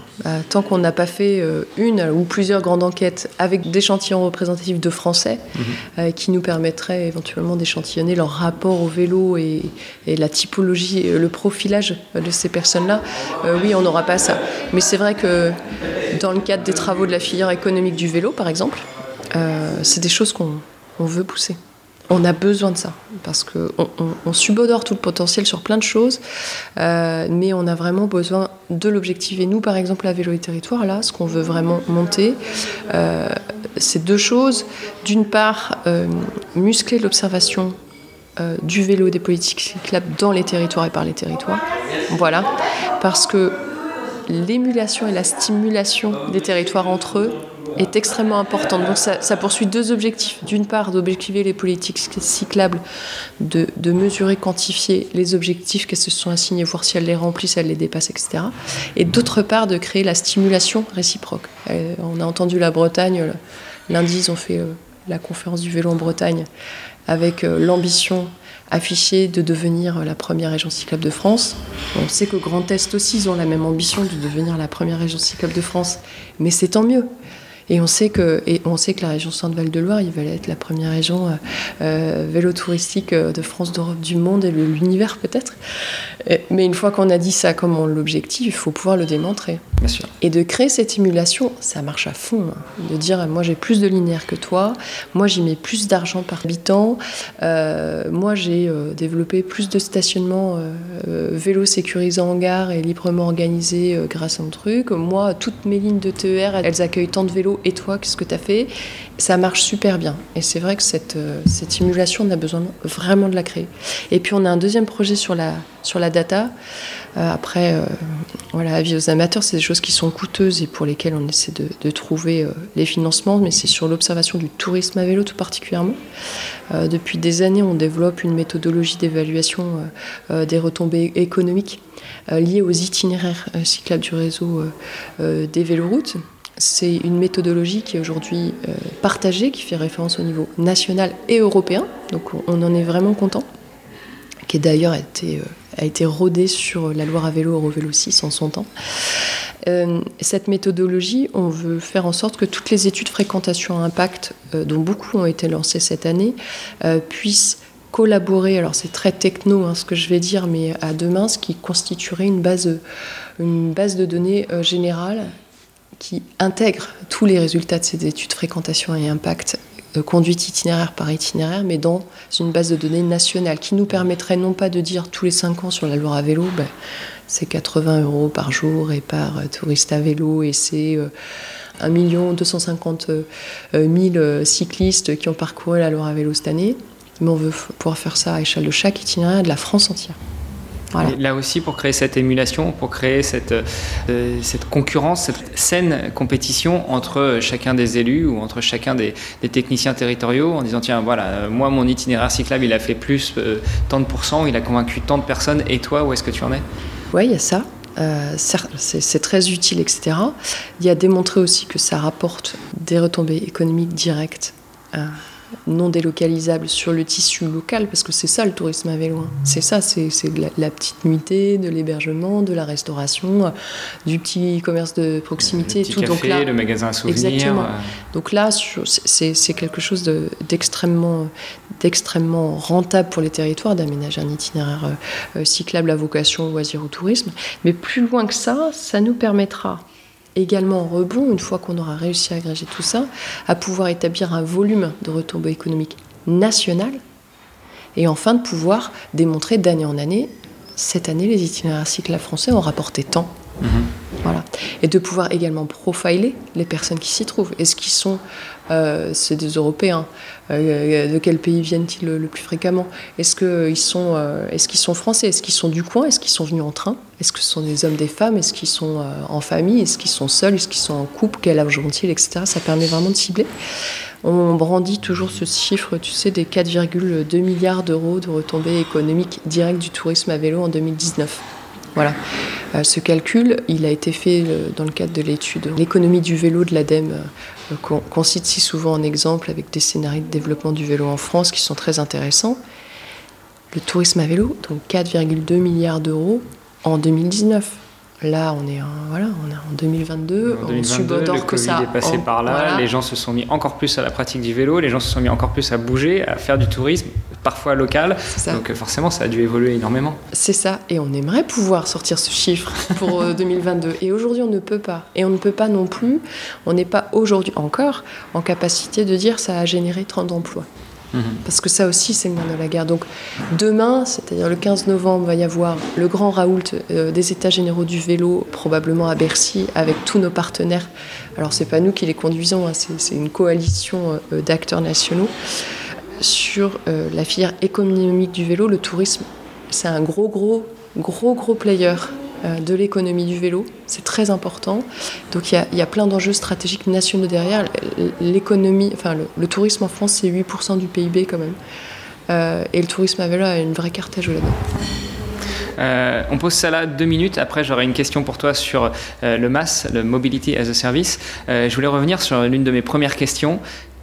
Tant qu'on n'a pas fait une ou plusieurs grandes enquêtes avec des échantillons représentatifs de Français, mhm. qui nous permettraient éventuellement d'échantillonner leur rapport rapport au vélo et, la typologie, euh, le profilage de ces personnes-là, euh, oui, on n'aura pas ça. Mais c'est vrai que dans le cadre des travaux de la filière économique du vélo, par exemple, euh, c'est des choses qu'on veut pousser. On a besoin de ça parce qu'on on, subodore tout le potentiel sur plein de choses, mais on a vraiment besoin de l'objectiver. Nous, par exemple, à Vélo et Territoire, là, ce qu'on veut vraiment monter, c'est deux choses. D'une part, muscler l'observation euh, du vélo, des politiques cyclables dans les territoires et par les territoires. Voilà, parce que l'émulation et la stimulation des territoires entre eux, est extrêmement importante. Donc ça, poursuit deux objectifs. D'une part, d'objectiver les politiques cyclables, de, mesurer, quantifier les objectifs qu'elles se sont assignés, voir si elles les remplissent, si elles les dépassent, etc. Et d'autre part, de créer la stimulation réciproque. Euh, on a entendu la Bretagne, lundi, ils ont fait euh, la conférence du vélo en Bretagne avec euh, l'ambition affichée de devenir la première région cyclable de France. On sait que Grand Est aussi, ils ont la même ambition de devenir la première région cyclable de France, mais c'est tant mieux. Et on sait que, et on sait que la région Centre-Val de Loire, il va être la première région euh, euh, vélo touristique euh, de France, d'Europe, du monde et de l'univers peut-être. Mais une fois qu'on a dit ça comme l'objectif, il faut pouvoir le démontrer. Bien sûr. Et de créer cette émulation, ça marche à fond. Hein. De dire, moi j'ai plus de linéaire que toi, moi j'y mets plus d'argent par habitant, moi j'ai développé plus de stationnements vélo sécurisés en gare et librement organisés grâce à un truc. Moi, toutes mes lignes de TER, elles accueillent tant de vélos et toi, qu'est-ce que tu as fait? Ça marche super bien. Et c'est vrai que cette, euh, cette émulation, on a besoin vraiment de la créer. Et puis on a un deuxième projet sur la, sur la data. Euh, après, euh, voilà, avis aux amateurs, c'est des choses qui sont coûteuses et pour lesquelles on essaie de, de trouver les financements, mais c'est sur l'observation du tourisme à vélo tout particulièrement. depuis des années, on développe une méthodologie d'évaluation des retombées économiques liées aux itinéraires cyclables du réseau des véloroutes. C'est une méthodologie qui est aujourd'hui euh, partagée, qui fait référence au niveau national et européen. Donc on en est vraiment content. Qui d'ailleurs a été, euh, rodée sur la Loire à vélo, Eurovélo 6 en son temps. Euh, cette méthodologie, on veut faire en sorte que toutes les études fréquentation impact, dont beaucoup ont été lancées cette année, puissent collaborer, alors c'est très techno hein, ce que je vais dire, mais à demain, ce qui constituerait une base, une base de données générale qui intègre tous les résultats de ces études fréquentation et impact euh, conduite itinéraire par itinéraire, mais dans une base de données nationale qui nous permettrait non pas de dire tous les 5 ans sur la Loire à vélo, ben, c'est 80 euros par jour et par euh, touriste à vélo et c'est 1 250 000 cyclistes qui ont parcouru la Loire à vélo cette année, mais on veut pouvoir faire ça à l'échelle de chaque itinéraire de la France entière. Là aussi, pour créer cette émulation, pour créer cette, euh, cette concurrence, cette saine compétition entre chacun des élus ou entre chacun des, techniciens territoriaux en disant tiens, voilà, euh, moi, mon itinéraire cyclable, il a fait plus euh, tant de pourcents, il a convaincu tant de personnes, et toi, où est-ce que tu en es? Oui, il y a ça. c'est très utile, etc. Il y a démontré aussi que ça rapporte des retombées économiques directes non délocalisable sur le tissu local, parce que c'est ça le tourisme à vélo. Hein. C'est ça, c'est la, petite nuitée, de l'hébergement, de la restauration, euh, du petit commerce de proximité. Le tout. Café, Donc là, le magasin à souvenirs. Exactement. Euh. Donc là, c'est quelque chose d'extrêmement rentable pour les territoires d'aménager un itinéraire euh, cyclable à vocation loisir ou tourisme. Mais plus loin que ça, ça nous permettra également en rebond, une fois qu'on aura réussi à agréger tout ça, à pouvoir établir un volume de retombées économiques national et enfin de pouvoir démontrer d'année en année, cette année les itinéraires cyclables français ont rapporté tant. Mhm. Voilà. Et de pouvoir également profiler les personnes qui s'y trouvent. Est-ce qu'ils sont euh, c'est des Européens. Euh, de quel pays viennent-ils le, plus fréquemment? Est-ce qu'ils sont, euh, est qu'ils sont français? Est-ce qu'ils sont du coin? Est-ce qu'ils sont venus en train? Est-ce que ce sont des hommes, des femmes? Est-ce qu'ils sont en famille? Est-ce qu'ils sont seuls? Est-ce qu'ils sont en couple? Quel âge ont-ils? Etc. Ça permet vraiment de cibler. On brandit toujours ce chiffre, tu sais, des 4,2 milliards d'euros de retombées économiques directes du tourisme à vélo en 2019. Voilà. ce calcul, il a été fait dans le cadre de l'étude L'économie du vélo de l'ADEME qu'on cite si souvent en exemple avec des scénarios de développement du vélo en France qui sont très intéressants. Le tourisme à vélo, donc 4,2 milliards d'euros en 2019. Là, on est en, voilà, on est en 2022. En 2022 on le que ça. est passé par là. Les gens se sont mis encore plus à la pratique du vélo. Les gens se sont mis encore plus à bouger, à faire du tourisme, parfois local. Donc euh, forcément, ça a dû évoluer énormément. C'est ça. Et on aimerait pouvoir sortir ce chiffre pour 2022. Euh, Et aujourd'hui, on ne peut pas. Et on ne peut pas non plus. On n'est pas aujourd'hui encore en capacité de dire ça a généré 30 emplois. Mhm. Parce que ça aussi, c'est le nerf de la guerre. Donc demain, c'est-à-dire le 15 novembre, va y avoir le grand raoult euh, des États généraux du vélo, probablement à Bercy, avec tous nos partenaires. Alors c'est pas nous qui les conduisons, hein, c'est une coalition euh, d'acteurs nationaux sur euh, la filière économique du vélo. Le tourisme, c'est un gros, gros, gros, gros player de l'économie du vélo. C'est très important. Donc il y, a, plein d'enjeux stratégiques nationaux derrière. L'économie, enfin le, tourisme en France, c'est 8% du PIB quand même. et le tourisme à vélo a une vraie carte à jouer là-dedans. Euh, on pose ça là deux minutes. Après, j'aurai une question pour toi sur euh, le MAS, le Mobility as a Service. Euh, je voulais revenir sur l'une de mes premières questions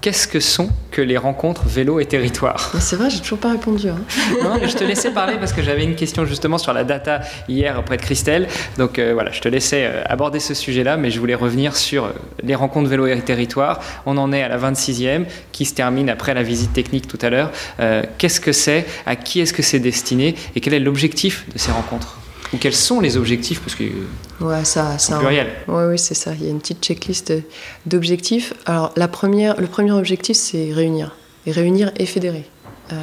qu'est-ce que sont que les rencontres vélo et territoire? C'est vrai, j'ai toujours pas répondu. Hein. non, je te laissais parler parce que j'avais une question justement sur la data hier auprès de Christelle. Donc euh, voilà, je te laissais euh, aborder ce sujet-là, mais je voulais revenir sur euh, les rencontres vélo et territoire. On en est à la 26e qui se termine après la visite technique tout à l'heure. qu'est-ce que c'est? À qui est-ce que c'est destiné? Et quel est l'objectif de ces rencontres? Ou quels sont les objectifs Parce que ouais, ça, ça, pluriel. Oui, ouais, c'est ça. Il y a une petite checklist d'objectifs. Alors, la première, le premier objectif, c'est réunir. Et réunir et fédérer. Euh,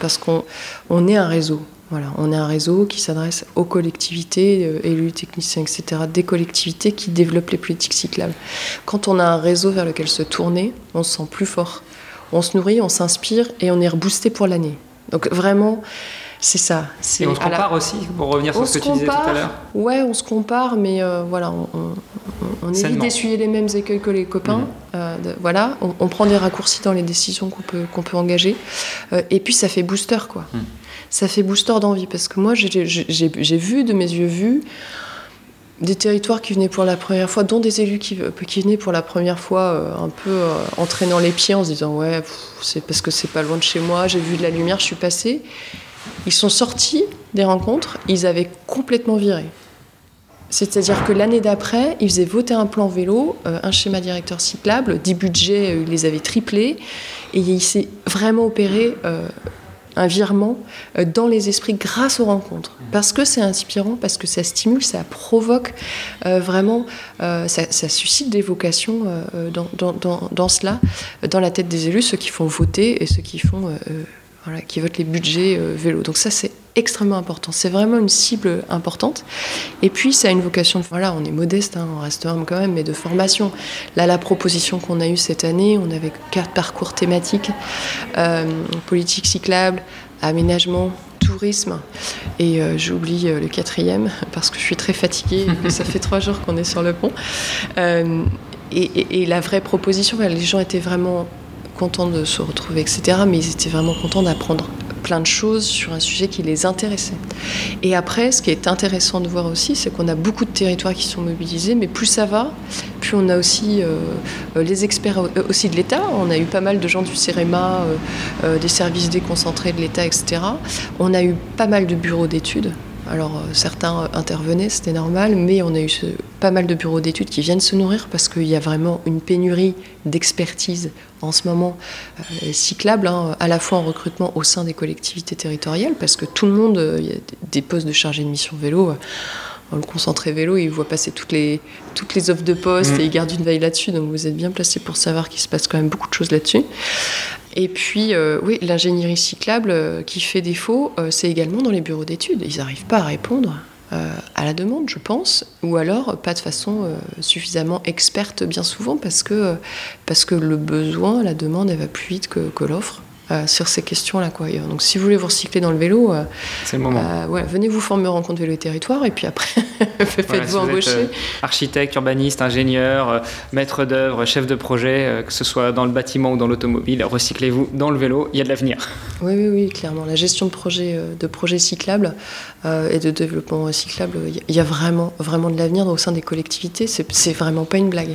parce qu'on on est un réseau. Voilà, on est un réseau qui s'adresse aux collectivités, euh, élus, techniciens, etc., des collectivités qui développent les politiques cyclables. Quand on a un réseau vers lequel se tourner, on se sent plus fort. On se nourrit, on s'inspire et on est reboosté pour l'année. Donc vraiment, c'est ça. Et on se compare aussi, pour revenir sur ce que tu disais tout à l'heure Ouais, on se compare, mais euh, voilà, on, évite d'essuyer les mêmes écueils que les copains. Mhm. Euh, voilà, on, prend des raccourcis dans les décisions qu'on peut, qu'on peut engager. Euh, et puis ça fait booster, quoi. Mhm. Ça fait booster d'envie, parce que moi, j'ai vu de mes yeux vus des territoires qui venaient pour la première fois, dont des élus qui, qui venaient pour la première fois un peu entraînant les pieds en se disant ouais c'est parce que c'est pas loin de chez moi, j'ai vu de la lumière, je suis passé. Ils sont sortis des rencontres, ils avaient complètement viré. C'est-à-dire que l'année d'après, ils faisaient voter un plan vélo, euh, un schéma directeur cyclable, des budgets, euh, ils les avaient triplés, et il s'est vraiment opéré euh, un virement dans les esprits grâce aux rencontres. Parce que c'est inspirant, parce que ça stimule, ça provoque vraiment, ça, suscite des vocations dans, cela, dans la tête des élus, ceux qui font voter et ceux qui font qui votent les budgets euh, vélo. Donc ça, c'est extrêmement important. C'est vraiment une cible importante. Et puis, ça a une vocation, voilà, on est modeste, hein, on reste humble quand même, mais de formation. Là, la proposition qu'on a eue cette année, on avait quatre parcours thématiques, euh, politique cyclable, aménagement, tourisme. Et euh, j'oublie le quatrième parce que je suis très fatiguée ça fait trois jours qu'on est sur le pont. et, la vraie proposition, les gens étaient vraiment contents de se retrouver, etc. Mais ils étaient vraiment contents d'apprendre plein de choses sur un sujet qui les intéressait. Et après, ce qui est intéressant de voir aussi, c'est qu'on a beaucoup de territoires qui sont mobilisés, mais plus ça va, plus on a aussi euh, les experts euh, aussi de l'État. On a eu pas mal de gens du CEREMA, euh, des services déconcentrés de l'État, etc. On a eu pas mal de bureaux d'études alors euh, certains euh, intervenaient, c'était normal, mais on a eu pas mal de bureaux d'études qui viennent se nourrir parce qu'il y a vraiment une pénurie d'expertise en ce moment euh, cyclable, hein, à la fois en recrutement au sein des collectivités territoriales, parce que tout le monde, il y a des postes de chargé de mission vélo. le concentré vélo, il voit passer toutes les, toutes les offres de poste mmh. et il garde une veille là-dessus, donc vous êtes bien placé pour savoir qu'il se passe quand même beaucoup de choses là-dessus. Et puis, euh, oui, l'ingénierie cyclable euh, qui fait défaut, euh, c'est également dans les bureaux d'études. Ils n'arrivent pas à répondre à la demande, je pense, ou alors pas de façon suffisamment experte bien souvent parce que, parce que le besoin, la demande, elle va plus vite que l'offre. Euh, sur ces questions-là. Quoi. Donc si vous voulez vous recycler dans le vélo, euh, c'est le moment. Euh, ouais, venez vous former en rencontre vélo et territoire et puis après faites-vous embaucher. architecte, urbaniste, ingénieur, maître d'œuvre, chef de projet, que ce soit dans le bâtiment ou dans l'automobile, recyclez-vous dans le vélo, il y a de l'avenir. Oui, oui, oui, clairement. La gestion de projets, de projets cyclables et de développement cyclable, il y a vraiment, vraiment de l'avenir au sein des collectivités. C'est vraiment pas une blague.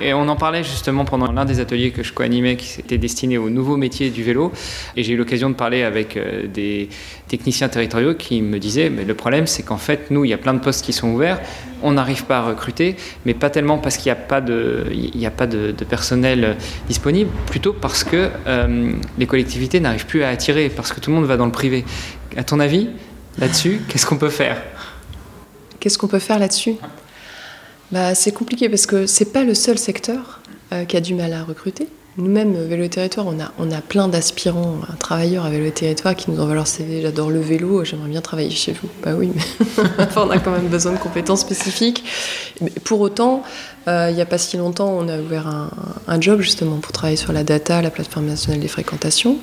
Et, on en parlait justement pendant l'un des ateliers que je co-animais qui était destiné aux nouveaux métiers du vélo. Et j'ai eu l'occasion de parler avec euh, des techniciens territoriaux qui me disaient mais le problème c'est qu'en fait nous il y a plein de postes qui sont ouverts, on n'arrive pas à recruter, mais pas tellement parce qu'il n'y a pas de, il a pas de, personnel disponible, plutôt parce que euh, les collectivités n'arrivent plus à attirer, parce que tout le monde va dans le privé. À ton avis, là-dessus, qu'est-ce qu'on peut faire? Qu'est-ce qu'on peut faire là-dessus? Bah, C'est compliqué parce que ce n'est pas le seul secteur euh, qui a du mal à recruter. Nous-mêmes, euh, Vélo Territoire, on a, on a plein d'aspirants, euh, travailleurs à Vélo Territoire qui nous envoient leur CV. J'adore le vélo, j'aimerais bien travailler chez vous. Bah oui, mais on a quand même besoin de compétences spécifiques. pour autant, il n'y a pas si longtemps, on a ouvert un, un, job justement pour travailler sur la data, la plateforme nationale des fréquentations.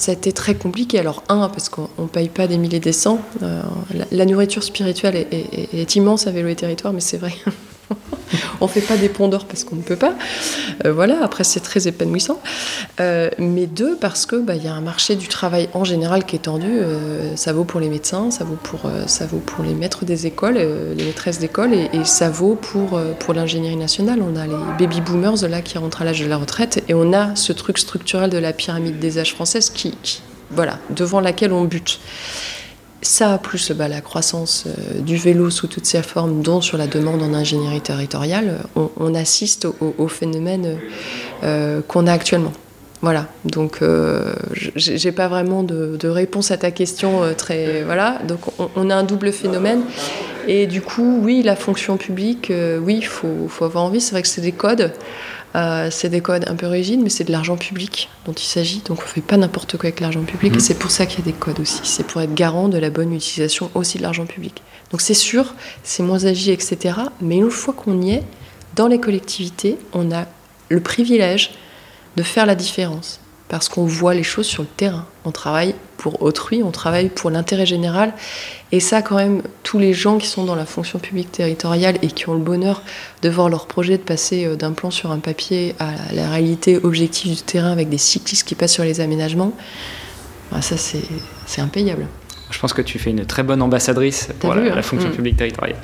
Ça a été très compliqué. Alors, un, parce qu'on ne paye pas des milliers des cents. Euh, la, nourriture spirituelle est, immense à Vélo et Territoire, mais c'est vrai. on fait pas des ponts d'or parce qu'on ne peut pas. Euh, voilà, après c'est très épanouissant. Euh, mais deux, parce que bah, y a un marché du travail en général qui est tendu. Euh, ça vaut pour les médecins, ça vaut pour, ça vaut pour les maîtres des écoles, les maîtresses d'école, et, ça vaut pour, pour l'ingénierie nationale. On a les baby boomers là qui rentrent à l'âge de la retraite, et on a ce truc structurel de la pyramide des âges françaises qui voilà, devant laquelle on bute. Ça, plus bah, la croissance euh, du vélo sous toutes ses formes, dont sur la demande en ingénierie territoriale, on, assiste au, phénomène euh, qu'on a actuellement. Voilà, donc euh, j'ai pas vraiment de, réponse à ta question euh, très voilà. Donc on, a un double phénomène et du coup oui la fonction publique oui il faut, faut, avoir envie. C'est vrai que c'est des codes. Euh, c'est des codes un peu rigides, mais c'est de l'argent public dont il s'agit. Donc on ne fait pas n'importe quoi avec l'argent public. Et mmh. c'est pour ça qu'il y a des codes aussi. C'est pour être garant de la bonne utilisation aussi de l'argent public. Donc c'est sûr, c'est moins agi, etc. Mais une fois qu'on y est, dans les collectivités, on a le privilège de faire la différence parce qu'on voit les choses sur le terrain. On travaille pour autrui, on travaille pour l'intérêt général. Et ça, quand même, tous les gens qui sont dans la fonction publique territoriale et qui ont le bonheur de voir leur projet de passer euh, d'un plan sur un papier à la réalité objective du terrain avec des cyclistes qui passent sur les aménagements, bah, ça, c'est impayable. Je pense que tu fais une très bonne ambassadrice pour la, hein fonction mm. publique territoriale.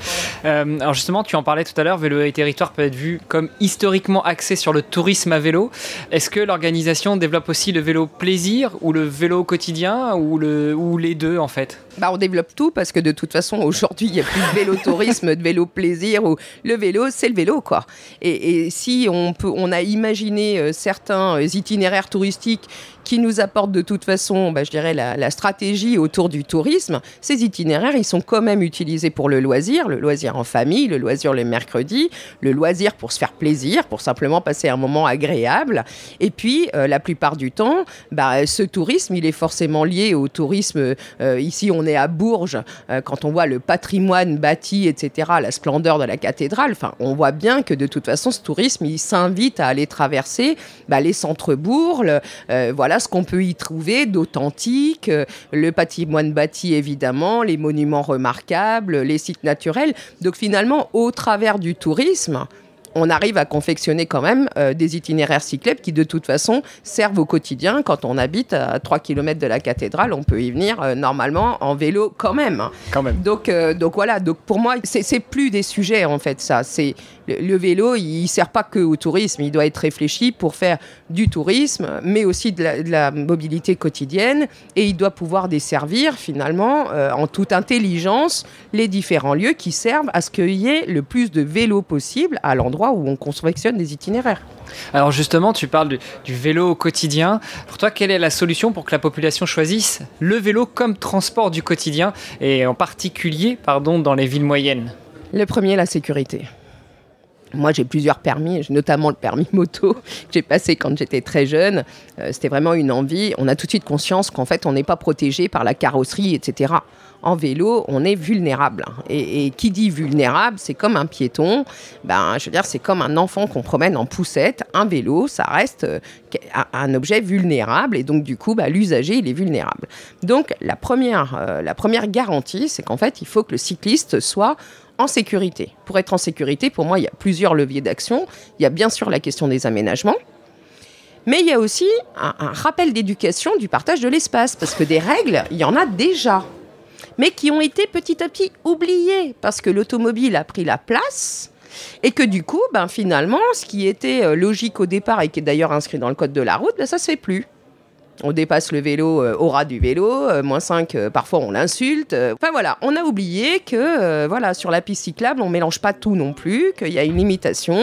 Euh, alors justement, tu en parlais tout à l'heure, Vélo et Territoire peut être vu comme historiquement axé sur le tourisme à vélo. Est-ce que l'organisation développe aussi le vélo plaisir ou le vélo quotidien ou, le, ou les deux en fait? Bah, on développe tout parce que de toute façon, aujourd'hui, il n'y a plus de vélo tourisme, de vélo plaisir ou le vélo, c'est le vélo, quoi. Et, si on, peut, on a imaginé euh, certains euh, itinéraires touristiques qui nous apportent de toute façon, bah, je dirais, la, stratégie autour du tourisme, ces itinéraires, ils sont quand même utilisés pour le loisir, le loisir en famille, le loisir le mercredi, le loisir pour se faire plaisir, pour simplement passer un moment agréable. Et puis, euh, la plupart du temps, bah, ce tourisme, il est forcément lié au tourisme. ici, on est à Bourges, euh, quand on voit le patrimoine bâti, etc., la splendeur de la cathédrale, on voit bien que de toute façon, ce tourisme, il s'invite à aller traverser bah, les centres-bourgs, euh, voilà ce qu'on peut y trouver d'authentique, euh, le patrimoine bâti évidemment, les monuments remarquables, les sites naturels. Donc finalement, au travers du tourisme, on arrive à confectionner quand même euh, des itinéraires cyclables qui de toute façon servent au quotidien. Quand on habite à 3 km de la cathédrale, on peut y venir euh, normalement en vélo quand même. Quand même. Donc, euh, donc voilà, donc pour moi, c'est plus des sujets en fait ça. C'est le, vélo, il ne sert pas que au tourisme, il doit être réfléchi pour faire du tourisme, mais aussi de la, mobilité quotidienne, et il doit pouvoir desservir finalement en toute intelligence les différents lieux qui servent à ce qu'il y ait le plus de vélos possible à l'endroit où on confectionne des itinéraires. Alors justement, tu parles du, vélo au quotidien. Pour toi, quelle est la solution pour que la population choisisse le vélo comme transport du quotidien, et en particulier pardon, dans les villes moyennes? Le premier, la sécurité. Moi, j'ai plusieurs permis, notamment le permis moto que j'ai passé quand j'étais très jeune. Euh, c'était vraiment une envie. On a tout de suite conscience qu'en fait, on n'est pas protégé par la carrosserie, etc en vélo, on est vulnérable. Et, qui dit vulnérable, c'est comme un piéton. Ben, je veux dire, c'est comme un enfant qu'on promène en poussette. Un vélo, ça reste euh, un objet vulnérable. Et donc, du coup, ben, l'usager, il est vulnérable. Donc, la première, euh, la première garantie, c'est qu'en fait, il faut que le cycliste soit en sécurité. Pour être en sécurité, pour moi, il y a plusieurs leviers d'action. Il y a bien sûr la question des aménagements. Mais il y a aussi un rappel d'éducation du partage de l'espace, parce que des règles, il y en a déjà mais qui ont été petit à petit oubliés parce que l'automobile a pris la place. Et que du coup, ben, finalement, ce qui était euh, logique au départ et qui est d'ailleurs inscrit dans le code de la route, ben, ça ne se fait plus. On dépasse le vélo euh, au ras du vélo, euh, moins 5, parfois on l'insulte. Enfin voilà, on a oublié que voilà, sur la piste cyclable, on mélange pas tout non plus, qu'il y a une limitation.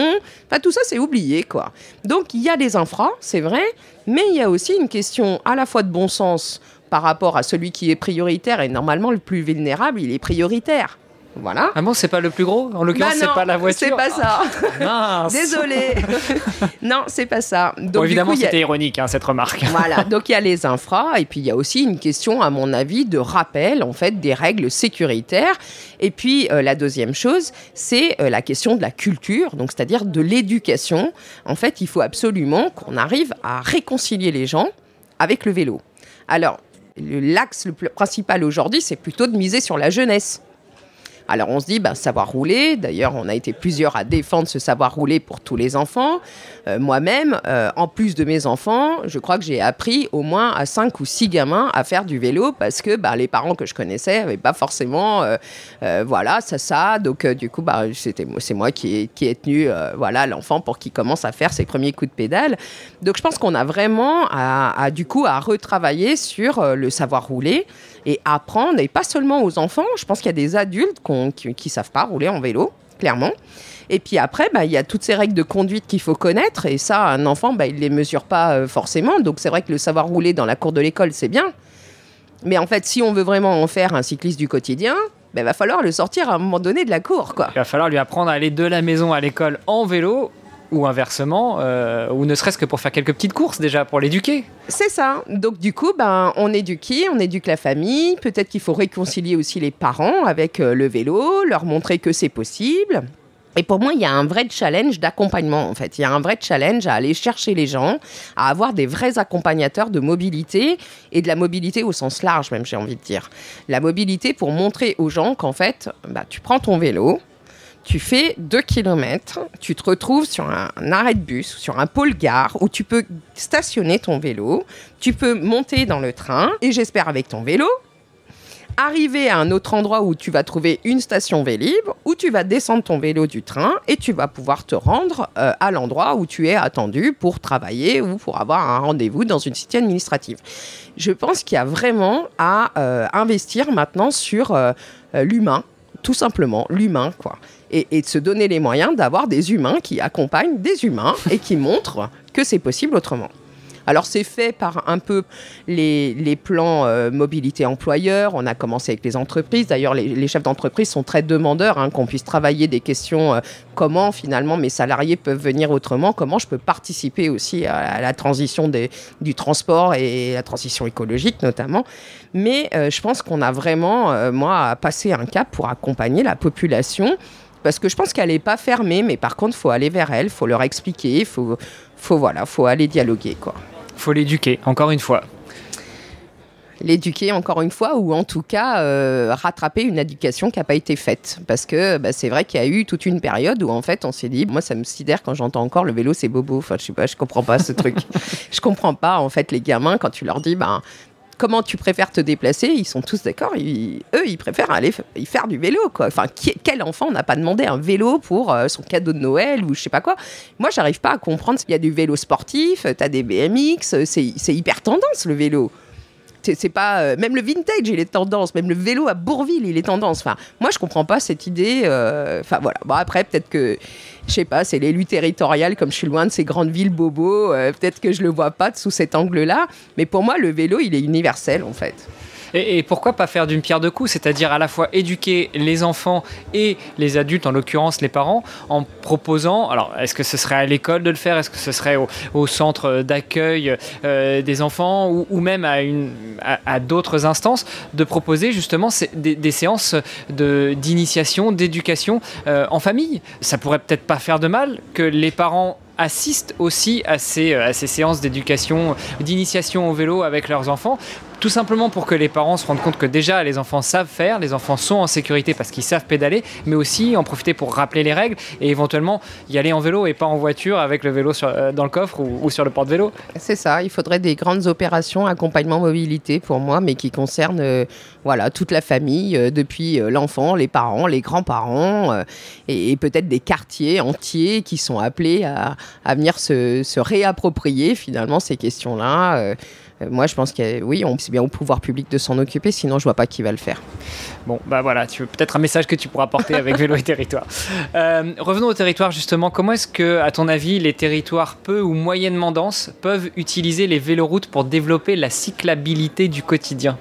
Enfin tout ça c'est oublié quoi. Donc il y a des infras, c'est vrai, mais il y a aussi une question à la fois de bon sens par rapport à celui qui est prioritaire et normalement le plus vulnérable, il est prioritaire. Voilà. Ah bon, c'est pas le plus gros? En l'occurrence, bah c'est pas la voiture. C'est pas ça. Désolé. non, c'est pas ça. Donc, évidemment, c'était ironique hein, cette remarque. voilà. Donc il y a les infras et puis il y a aussi une question, à mon avis, de rappel en fait des règles sécuritaires. Et puis euh, la deuxième chose, c'est euh, la question de la culture, donc c'est-à-dire de l'éducation. En fait, il faut absolument qu'on arrive à réconcilier les gens avec le vélo Alors, l'axe le principal aujourd'hui, c'est plutôt de miser sur la jeunesse. Alors on se dit, bah, savoir rouler, d'ailleurs on a été plusieurs à défendre ce savoir rouler pour tous les enfants. Euh, moi-même, euh, en plus de mes enfants, je crois que j'ai appris au moins à 5 ou 6 gamins à faire du vélo parce que bah, les parents que je connaissais n'avaient pas forcément, euh, voilà, ça, ça. Donc du coup, bah, c'est moi qui ai, qui ai tenu voilà, l'enfant pour qu'il commence à faire ses premiers coups de pédale. Donc je pense qu'on a vraiment à, du coup à retravailler sur le savoir rouler et apprendre, et pas seulement aux enfants, je pense qu'il y a des adultes qui ne savent pas rouler en vélo, clairement. Et puis après, bah, il y a toutes ces règles de conduite qu'il faut connaître, et ça, un enfant, bah, il ne les mesure pas euh, forcément. Donc c'est vrai que le savoir rouler dans la cour de l'école, c'est bien. Mais en fait, si on veut vraiment en faire un cycliste du quotidien, il bah, va falloir le sortir à un moment donné de la cour. Quoi. Il va falloir lui apprendre à aller de la maison à l'école en vélo ou inversement, euh, ou ne serait-ce que pour faire quelques petites courses déjà, pour l'éduquer. C'est ça. Donc du coup, ben, on éduque on éduque la famille. Peut-être qu'il faut réconcilier aussi les parents avec euh, le vélo, leur montrer que c'est possible. Et pour moi, il y a un vrai challenge d'accompagnement, en fait. Il y a un vrai challenge à aller chercher les gens, à avoir des vrais accompagnateurs de mobilité, et de la mobilité au sens large, même, j'ai envie de dire. La mobilité pour montrer aux gens qu'en fait, bah, tu prends ton vélo, tu fais 2 km, tu te retrouves sur un, arrêt de bus, sur un pôle gare où tu peux stationner ton vélo, tu peux monter dans le train et j'espère avec ton vélo, arriver à un autre endroit où tu vas trouver une station Vélib, où tu vas descendre ton vélo du train et tu vas pouvoir te rendre euh, à l'endroit où tu es attendu pour travailler ou pour avoir un rendez-vous dans une cité administrative. Je pense qu'il y a vraiment à euh, investir maintenant sur euh, l'humain, tout simplement, l'humain, quoi et, de se donner les moyens d'avoir des humains qui accompagnent des humains et qui montrent que c'est possible autrement. Alors c'est fait par un peu les, plans euh, mobilité employeur. On a commencé avec les entreprises. D'ailleurs, les, chefs d'entreprise sont très demandeurs hein, qu'on puisse travailler des questions euh, comment finalement mes salariés peuvent venir autrement, comment je peux participer aussi à, la transition du transport et la transition écologique notamment. Mais euh, je pense qu'on a vraiment, moi, passé un cap pour accompagner la population parce que je pense qu'elle n'est pas fermée, mais par contre, il faut aller vers elle, il faut leur expliquer, il faut, faut, voilà, faut aller dialoguer. quoi. faut l'éduquer, encore une fois l'éduquer encore une fois ou en tout cas euh, rattraper une éducation qui n'a pas été faite parce que bah, c'est vrai qu'il y a eu toute une période où en fait on s'est dit moi ça me sidère quand j'entends encore le vélo c'est bobo enfin je sais pas je comprends pas ce truc je comprends pas en fait les gamins quand tu leur dis ben comment tu préfères te déplacer Ils sont tous d'accord. Eux, ils préfèrent aller faire du vélo. Quoi. Enfin, quel enfant n'a pas demandé un vélo pour euh, son cadeau de Noël ou je sais pas quoi? Moi, j'arrive pas à comprendre. Il y a du vélo sportif, tu as des BMX, c'est hyper tendance le vélo c'est pas euh, même le vintage il est tendance. Même le vélo à Bourville il est tendance. Enfin moi je comprends pas cette idée euh, enfin voilà. Bon après peut-être que je sais pas c'est l'élu territorial comme je suis loin de ces grandes villes bobos euh, peut-être que je le vois pas sous cet angle là mais pour moi le vélo il est universel en fait et, pourquoi pas faire d'une pierre deux coups, c'est-à-dire à la fois éduquer les enfants et les adultes, en l'occurrence les parents, en proposant, alors est-ce que ce serait à l'école de le faire, est-ce que ce serait au, centre d'accueil euh, des enfants ou, même à, d'autres instances, de proposer justement des, séances d'initiation, d'éducation euh, en famille? Ça pourrait peut-être pas faire de mal que les parents assistent aussi à ces, à ces séances d'éducation, d'initiation au vélo avec leurs enfants tout simplement pour que les parents se rendent compte que déjà les enfants savent faire, les enfants sont en sécurité parce qu'ils savent pédaler, mais aussi en profiter pour rappeler les règles et éventuellement y aller en vélo et pas en voiture avec le vélo euh, dans le coffre ou, sur le porte-vélo. C'est ça, il faudrait des grandes opérations accompagnement mobilité pour moi, mais qui concernent euh, toute la famille, euh, depuis l'enfant, les parents, les grands-parents, et, peut-être des quartiers entiers qui sont appelés à, à venir se, se, réapproprier finalement ces questions-là. Euh, moi, je pense que oui, c'est bien au pouvoir public de s'en occuper, sinon je vois pas qui va le faire. Bon, bah voilà, tu peut-être un message que tu pourras porter avec Vélo et Territoire. Euh, revenons au territoire justement. Comment est-ce que, à ton avis, les territoires peu ou moyennement denses peuvent utiliser les véloroutes pour développer la cyclabilité du quotidien?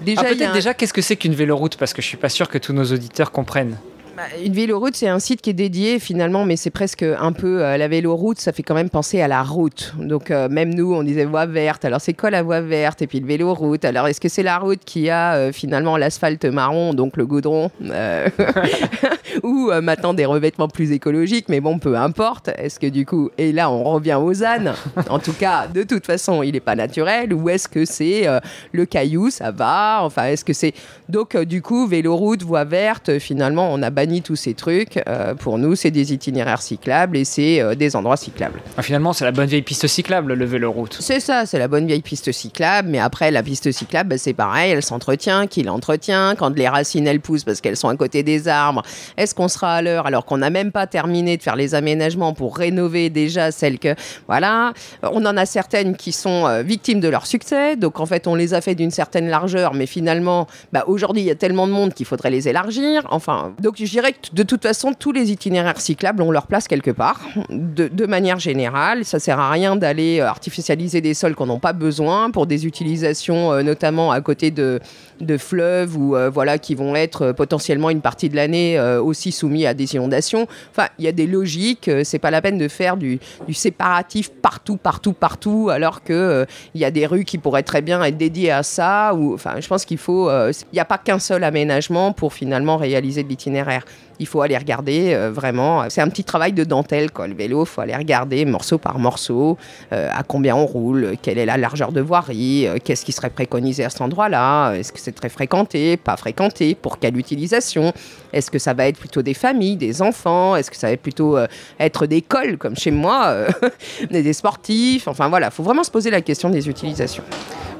Déjà, ah, peut-être déjà, qu'est-ce que c'est qu'une véloroute? Parce que je suis pas sûr que tous nos auditeurs comprennent. Bah, une véloroute, c'est un site qui est dédié finalement, mais c'est presque un peu euh, la véloroute, ça fait quand même penser à la route. Donc euh, même nous, on disait voie verte. Alors c'est quoi la voie verte? Et puis le véloroute. Alors est-ce que c'est la route qui a euh, finalement l'asphalte marron, donc le goudron, ou maintenant des revêtements plus écologiques Mais bon, peu importe. Est-ce que du coup, et là on revient aux ânes? En tout cas, de toute façon, il n'est pas naturel. Ou est-ce que c'est le caillou, ça va Enfin, est-ce que c'est donc du coup véloroute, voie verte Finalement, on a tous ces trucs. Euh, pour nous, c'est des itinéraires cyclables et c'est euh, des endroits cyclables. Ah, finalement, c'est la bonne vieille piste cyclable, le vélo route. C'est ça, c'est la bonne vieille piste cyclable. Mais après, la piste cyclable, bah, c'est pareil, elle s'entretient. Qui l'entretient Quand les racines, elles poussent parce qu'elles sont à côté des arbres, est-ce qu'on sera à l'heure alors qu'on n'a même pas terminé de faire les aménagements pour rénover déjà celles que. Voilà. On en a certaines qui sont euh, victimes de leur succès. Donc, en fait, on les a fait d'une certaine largeur, mais finalement, bah, aujourd'hui, il y a tellement de monde qu'il faudrait les élargir. Enfin, donc, dirais que de toute façon, tous les itinéraires cyclables ont leur place quelque part. De, manière générale, ça sert à rien d'aller euh, artificialiser des sols qu'on n'a pas besoin pour des utilisations, euh, notamment à côté de, de fleuves ou euh, voilà qui vont être potentiellement une partie de l'année aussi soumis à des inondations. Enfin, il y a des logiques. c'est pas la peine de faire du, séparatif partout, partout, partout, alors que il y a des rues qui pourraient très bien être dédiées à ça. Ou enfin, je pense qu'il faut. Il n'y a pas qu'un seul aménagement pour finalement réaliser de l'itinéraire. Il faut aller regarder euh, vraiment. C'est un petit travail de dentelle, quoi. Le vélo, il faut aller regarder morceau par morceau euh, à combien on roule, quelle est la largeur de voirie, euh, qu'est-ce qui serait préconisé à cet endroit-là, est-ce que c'est très fréquenté, pas fréquenté, pour quelle utilisation, est-ce que ça va être plutôt des familles, des enfants, est-ce que ça va être plutôt être des cols comme chez moi, des sportifs, enfin voilà, il faut vraiment se poser la question des utilisations.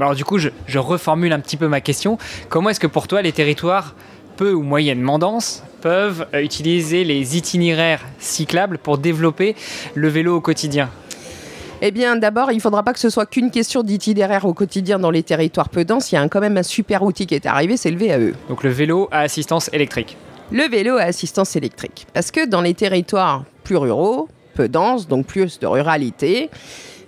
Alors du coup, je reformule un petit peu ma question. Comment est-ce que pour toi les territoires peu ou moyennement denses peuvent euh, utiliser les itinéraires cyclables pour développer le vélo au quotidien? Eh bien, d'abord, il ne faudra pas que ce soit qu'une question d'itinéraire au quotidien dans les territoires peu denses. Il y a quand même un super outil qui est arrivé, c'est le VAE. Donc le vélo à assistance électrique. Le vélo à assistance électrique. Parce que dans les territoires plus ruraux, peu denses, donc plus de ruralité,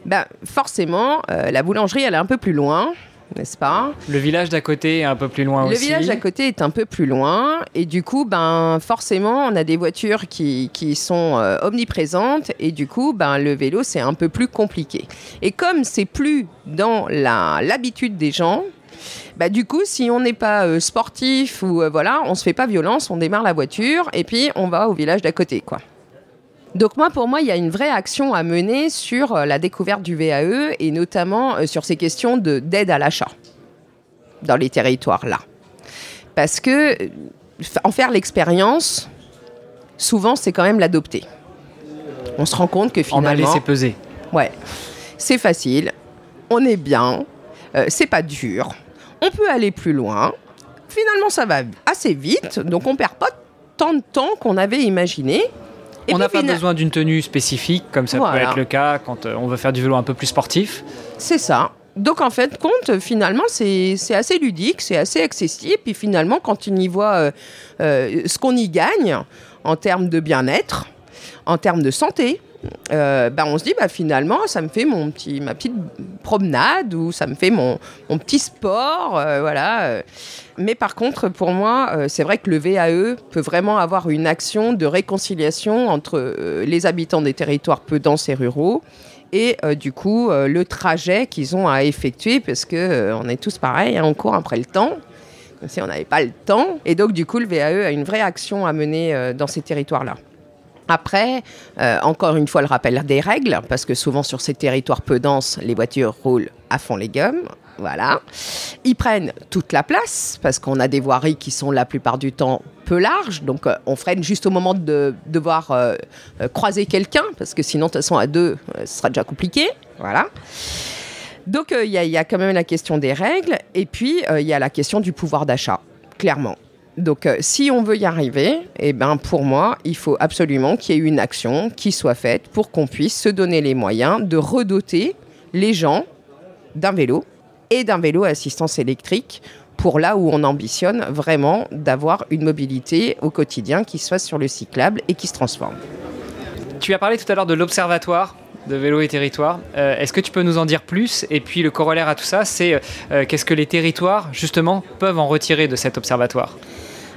ben, forcément, euh, la boulangerie, elle est un peu plus loin n'est-ce pas? Le village d'à côté est un peu plus loin aussi. Le village d'à côté est un peu plus loin et du coup, ben forcément, on a des voitures qui, qui sont euh, omniprésentes et du coup, ben le vélo c'est un peu plus compliqué. Et comme c'est plus dans l'habitude des gens, bah, du coup, si on n'est pas euh, sportif ou euh, voilà, on se fait pas violence, on démarre la voiture et puis on va au village d'à côté, quoi. Donc moi, pour moi, il y a une vraie action à mener sur euh, la découverte du VAE et notamment euh, sur ces questions d'aide à l'achat dans les territoires là. Parce que euh, en faire l'expérience, souvent, c'est quand même l'adopter. On se rend compte que finalement... On a laissé peser. Ouais, c'est facile, on est bien, c'est pas dur, on peut aller plus loin. Finalement, ça va assez vite, donc on perd pas tant de temps qu'on avait imaginé on n'a pas besoin d'une tenue spécifique, comme ça peut être le cas quand euh, on veut faire du vélo un peu plus sportif. C'est ça. Donc en fait, compte, finalement, c'est assez ludique, c'est assez accessible. Puis finalement, quand on y voit euh, euh, ce qu'on y gagne en termes de bien-être, en termes de santé, euh, ben on se dit bah, finalement ça me fait mon petit, ma petite promenade ou ça me fait mon, petit sport. Euh, voilà. Mais par contre, pour moi, euh, c'est vrai que le VAE peut vraiment avoir une action de réconciliation entre les habitants des territoires peu denses et ruraux et du coup le trajet qu'ils ont à effectuer parce que on est tous pareils, hein, on court après le temps. Si on n'avait pas le temps. Et donc, du coup, le VAE a une vraie action à mener dans ces territoires-là. Après, euh, encore une fois, le rappel des règles, parce que souvent sur ces territoires peu denses, les voitures roulent à fond les gommes. Voilà. Ils prennent toute la place, parce qu'on a des voiries qui sont la plupart du temps peu larges. Donc, euh, on freine juste au moment de devoir euh, croiser quelqu'un, parce que sinon, de toute façon, à deux, ce sera déjà compliqué. Voilà. Donc, il y, y, a quand même la question des règles, et puis il y a la question du pouvoir d'achat, clairement. Donc, euh, si on veut y arriver, eh ben, pour moi, il faut absolument qu'il y ait une action qui soit faite pour qu'on puisse se donner les moyens de redoter les gens d'un vélo et d'un vélo à assistance électrique pour là où on ambitionne vraiment d'avoir une mobilité au quotidien qui soit sur le cyclable et qui se transforme. Tu as parlé tout à l'heure de l'observatoire de vélo et territoire. Euh, est-ce que tu peux nous en dire plus? Et puis le corollaire à tout ça, c'est euh, qu'est-ce que les territoires, justement, peuvent en retirer de cet observatoire?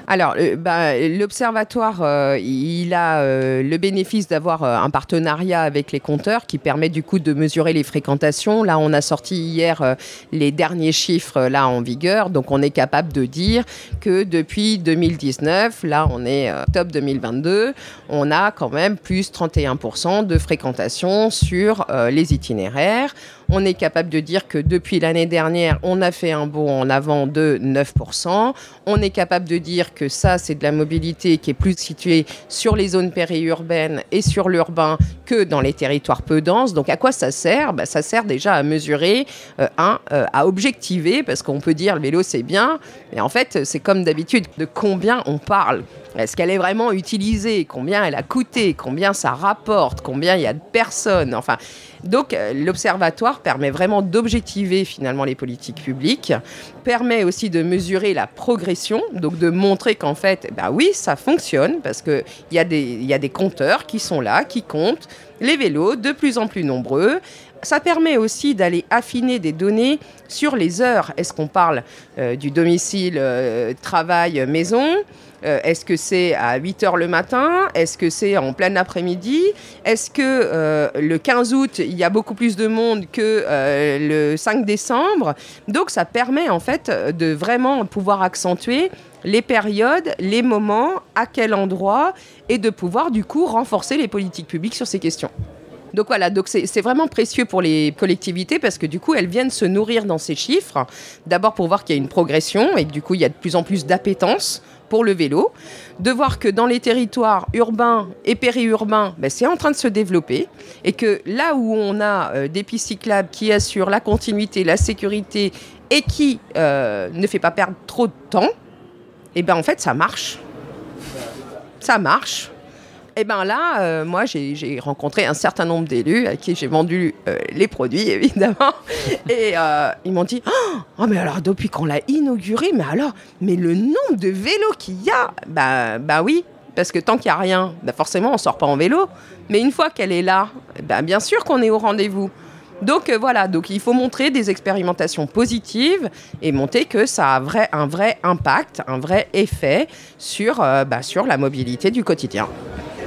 Alors, euh, bah, l'observatoire, euh, il a euh, le bénéfice d'avoir un partenariat avec les compteurs qui permet du coup de mesurer les fréquentations. Là, on a sorti hier les derniers chiffres là en vigueur, donc on est capable de dire que depuis 2019, là on est top 2022, on a quand même plus 31% de fréquentation sur les itinéraires. On est capable de dire que depuis l'année dernière, on a fait un bond en avant de 9%. On est capable de dire que ça, c'est de la mobilité qui est plus située sur les zones périurbaines et sur l'urbain que dans les territoires peu denses. Donc à quoi ça sert? Bah, Ça sert déjà à mesurer, euh, un, euh, à objectiver, parce qu'on peut dire le vélo c'est bien, mais en fait c'est comme d'habitude, de combien on parle? Est-ce qu'elle est vraiment utilisée? Combien elle a coûté? Combien ça rapporte? Combien il y a de personnes? Enfin, donc euh, l'observatoire permet vraiment d'objectiver finalement les politiques publiques, permet aussi de mesurer la progression, donc de montrer qu'en fait, bah oui, ça fonctionne parce qu'il y, a des, compteurs qui sont là, qui comptent les vélos de plus en plus nombreux. Ça permet aussi d'aller affiner des données sur les heures. Est-ce qu'on parle euh, du domicile, euh, travail, maison? Euh, est-ce que c'est à 8 h le matin? Est-ce que c'est en plein après-midi? Est-ce que euh, le 15 août, il y a beaucoup plus de monde que euh, le 5 décembre? Donc ça permet en fait de vraiment pouvoir accentuer les périodes, les moments, à quel endroit, et de pouvoir du coup renforcer les politiques publiques sur ces questions. Donc voilà, donc c'est vraiment précieux pour les collectivités parce que du coup, elles viennent se nourrir dans ces chiffres. D'abord pour voir qu'il y a une progression et que du coup, il y a de plus en plus d'appétence pour le vélo, de voir que dans les territoires urbains et périurbains, ben, c'est en train de se développer et que là où on a euh, des pistes cyclables qui assurent la continuité, la sécurité et qui euh, ne fait pas perdre trop de temps, et eh ben en fait ça marche. Ça marche. Et eh bien là, euh, moi, j'ai rencontré un certain nombre d'élus à qui j'ai vendu euh, les produits, évidemment. Et euh, ils m'ont dit oh, mais alors, depuis qu'on l'a inauguré, mais alors, mais le nombre de vélos qu'il y a Bah, bah oui, parce que tant qu'il n'y a rien, bah forcément, on ne sort pas en vélo. Mais une fois qu'elle est là, bah bien sûr qu'on est au rendez-vous. Donc voilà, donc il faut montrer des expérimentations positives et montrer que ça a un vrai impact, un vrai effet sur, bah, sur la mobilité du quotidien.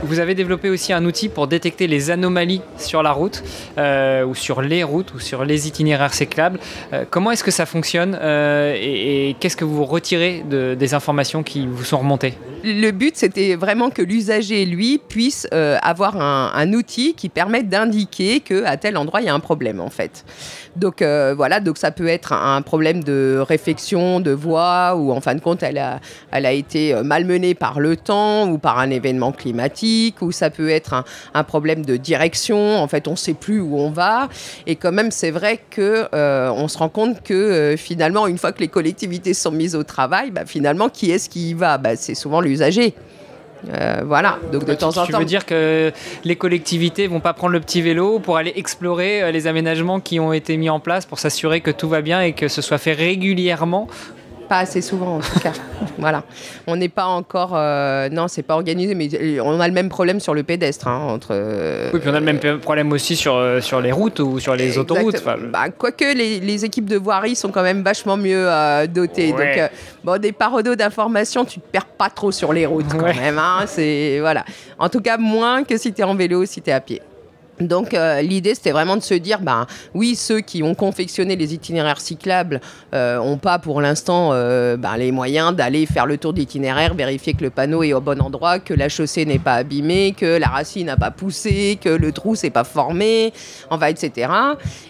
Vous avez développé aussi un outil pour détecter les anomalies sur la route, euh, ou sur les routes, ou sur les itinéraires cyclables. Euh, comment est-ce que ça fonctionne euh, et, qu'est-ce que vous retirez des informations qui vous sont remontées? Le but, c'était vraiment que l'usager, lui, puisse avoir un, outil qui permette d'indiquer qu'à tel endroit, il y a un problème, en fait. Donc voilà, donc ça peut être un problème de réflexion, de voix, ou en fin de compte, elle a, elle a été malmenée par le temps ou par un événement climatique ou ça peut être un, problème de direction. En fait, on ne sait plus où on va. Et quand même, c'est vrai que euh, on se rend compte que euh, finalement, une fois que les collectivités sont mises au travail, bah, finalement, qui est-ce qui y va? Bah, C'est souvent l'usager. Euh, voilà, donc de temps en temps. Tu veux dire que les collectivités vont pas prendre le petit vélo pour aller explorer les aménagements qui ont été mis en place pour s'assurer que tout va bien et que ce soit fait régulièrement pas assez souvent en tout cas. voilà. On n'est pas encore. Euh, non, c'est pas organisé, mais on a le même problème sur le pédestre. Hein, entre, euh, oui, puis on a le même problème aussi sur, euh, sur les routes ou sur les autoroutes. Bah, quoique les, les, équipes de voirie sont quand même vachement mieux dotées. Donc, bon, des parodos d'information, tu te perds pas trop sur les routes quand même. Hein, c'est, voilà. En tout cas, moins que si tu es en vélo ou si tu es à pied. Donc euh, l'idée c'était vraiment de se dire ben oui ceux qui ont confectionné les itinéraires cyclables euh, pas pour l'instant euh, ben, les moyens d'aller faire le tour d'itinéraire, vérifier que le panneau est au bon endroit, que la chaussée n'est pas abîmée, que la racine n'a pas poussé, que le trou s'est pas formé, en va etc.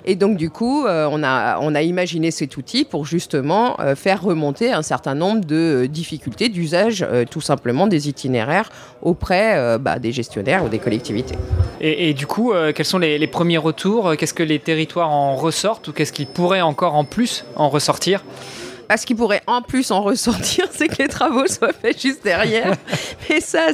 Et donc du coup euh, on a on a imaginé cet outil pour justement faire remonter un certain nombre de difficultés d'usage tout simplement des itinéraires auprès bah, des gestionnaires ou des collectivités. et du coup euh, quels sont les, premiers retours? Qu'est-ce que les territoires en ressortent ou qu'est-ce qu'ils pourraient encore en plus en ressortir? Ce qui pourrait en plus en ressortir, c'est que les travaux soient faits juste derrière. Mais ça,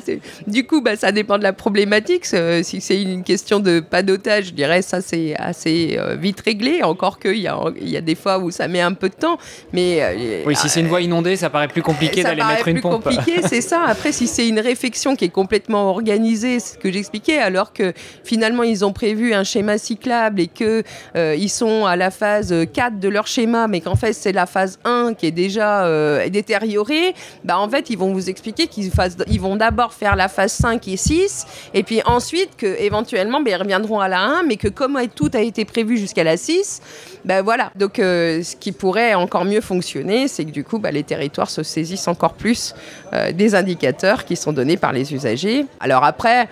du coup, bah, ça dépend de la problématique. Si c'est une question de pas d'otage, je dirais ça c'est assez euh, vite réglé. Encore qu'il y a, il y a des fois où ça met un peu de temps. Mais euh, oui, si c'est une voie inondée, ça paraît plus compliqué d'aller mettre une pompe. C'est compliqué, c'est ça. Après, si c'est une réflexion qui est complètement organisée, ce que j'expliquais, alors que finalement ils ont prévu un schéma cyclable et que euh, ils sont à la phase 4 de leur schéma, mais qu'en fait c'est la phase 1 1 qui est déjà euh, détérioré, bah en fait ils vont vous expliquer qu'ils ils vont d'abord faire la phase 5 et 6 et puis ensuite que éventuellement bah, ils reviendront à la 1 mais que comme tout a été prévu jusqu'à la 6, ben voilà. Donc euh, ce qui pourrait encore mieux fonctionner, c'est que du coup bah, les territoires se saisissent encore plus euh, des indicateurs qui sont donnés par les usagers. Alors après,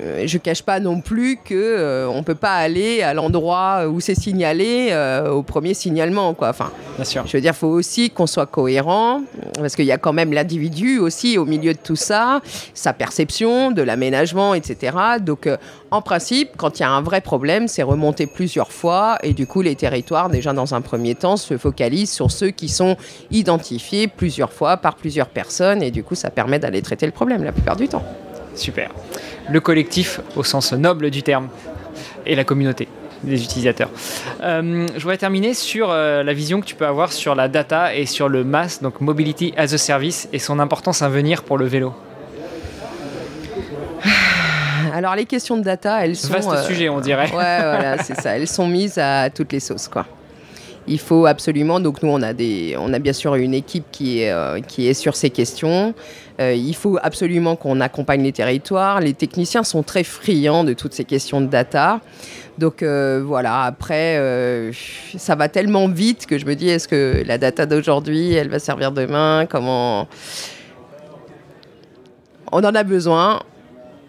euh, je cache pas non plus que euh, on peut pas aller à l'endroit où c'est signalé euh, au premier signalement quoi. Enfin, Bien sûr. je veux dire, faut aussi qu'on soit cohérent parce qu'il y a quand même l'individu aussi au milieu de tout ça, sa perception de l'aménagement, etc. Donc, en principe, quand il y a un vrai problème, c'est remonté plusieurs fois et du coup, les territoires déjà dans un premier temps se focalisent sur ceux qui sont identifiés plusieurs fois par plusieurs personnes et du coup, ça permet d'aller traiter le problème la plupart du temps. Super. Le collectif au sens noble du terme et la communauté des utilisateurs. Euh, je voudrais terminer sur euh, la vision que tu peux avoir sur la data et sur le MAS, donc Mobility as a Service, et son importance à venir pour le vélo. Alors les questions de data, elles sont... Vaste euh, sujet, on dirait. Ouais, voilà, c'est ça. Elles sont mises à toutes les sauces, quoi. Il faut absolument, donc nous on a, des, on a bien sûr une équipe qui est, euh, qui est sur ces questions. Euh, il faut absolument qu'on accompagne les territoires. Les techniciens sont très friands de toutes ces questions de data. Donc euh, voilà, après, euh, ça va tellement vite que je me dis, est-ce que la data d'aujourd'hui, elle va servir demain? Comment? On en a besoin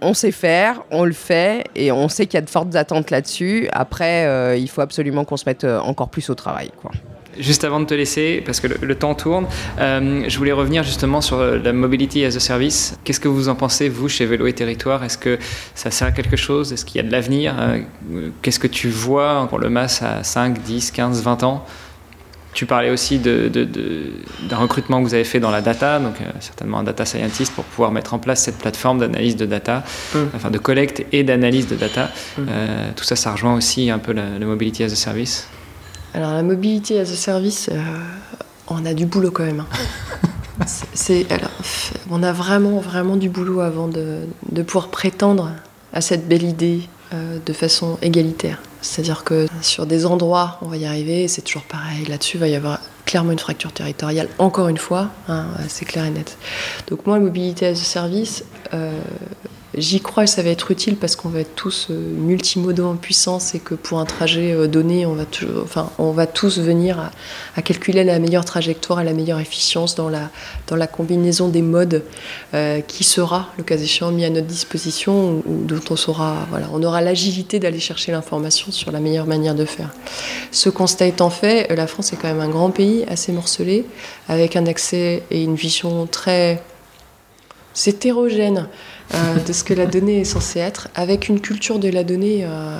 on sait faire, on le fait et on sait qu'il y a de fortes attentes là-dessus. Après, il faut absolument qu'on se mette encore plus au travail. Quoi. Juste avant de te laisser, parce que le, le temps tourne, euh, je voulais revenir justement sur euh, la mobility as a service. Qu'est-ce que vous en pensez, vous, chez Vélo et Territoire Est-ce que ça sert à quelque chose? Est-ce qu'il y a de l'avenir? Euh, Qu'est-ce que tu vois pour le MAS à 5, 10, 15, 20 ans? Tu parlais aussi de, de- de- d'un recrutement que vous avez fait dans la data, donc euh, certainement un data scientist pour pouvoir mettre en place cette plateforme d'analyse de data, Mm. enfin de collecte et d'analyse de data. Mm. Euh, tout ça, ça rejoint aussi un peu la, la mobility as a service? Alors la mobilité as a service, euh, on a du boulot quand même. hein. C'est- alors, on a vraiment, vraiment du boulot avant de, de pouvoir prétendre à cette belle idée euh, de façon égalitaire. C'est-à-dire que sur des endroits, on va y arriver, c'est toujours pareil. Là-dessus, il va y avoir clairement une fracture territoriale, encore une fois, hein, c'est clair et net. Donc moi, la mobilité as a service, euh, J'y crois et ça va être utile parce qu'on va être tous euh, multimodaux en puissance et que pour un trajet euh, donné, on va, toujours- enfin, on va tous venir à, calculer la meilleure trajectoire et la meilleure efficience dans la, dans la combinaison des modes euh, qui sera, le cas échéant, mis à notre disposition ou, dont on saura, voilà, on aura l'agilité d'aller chercher l'information sur la meilleure manière de faire. Ce constat étant fait, la France est quand même un grand pays assez morcelé, avec un accès et une vision très hétérogène euh, de ce que la donnée est censée être, avec une culture de la donnée. euh,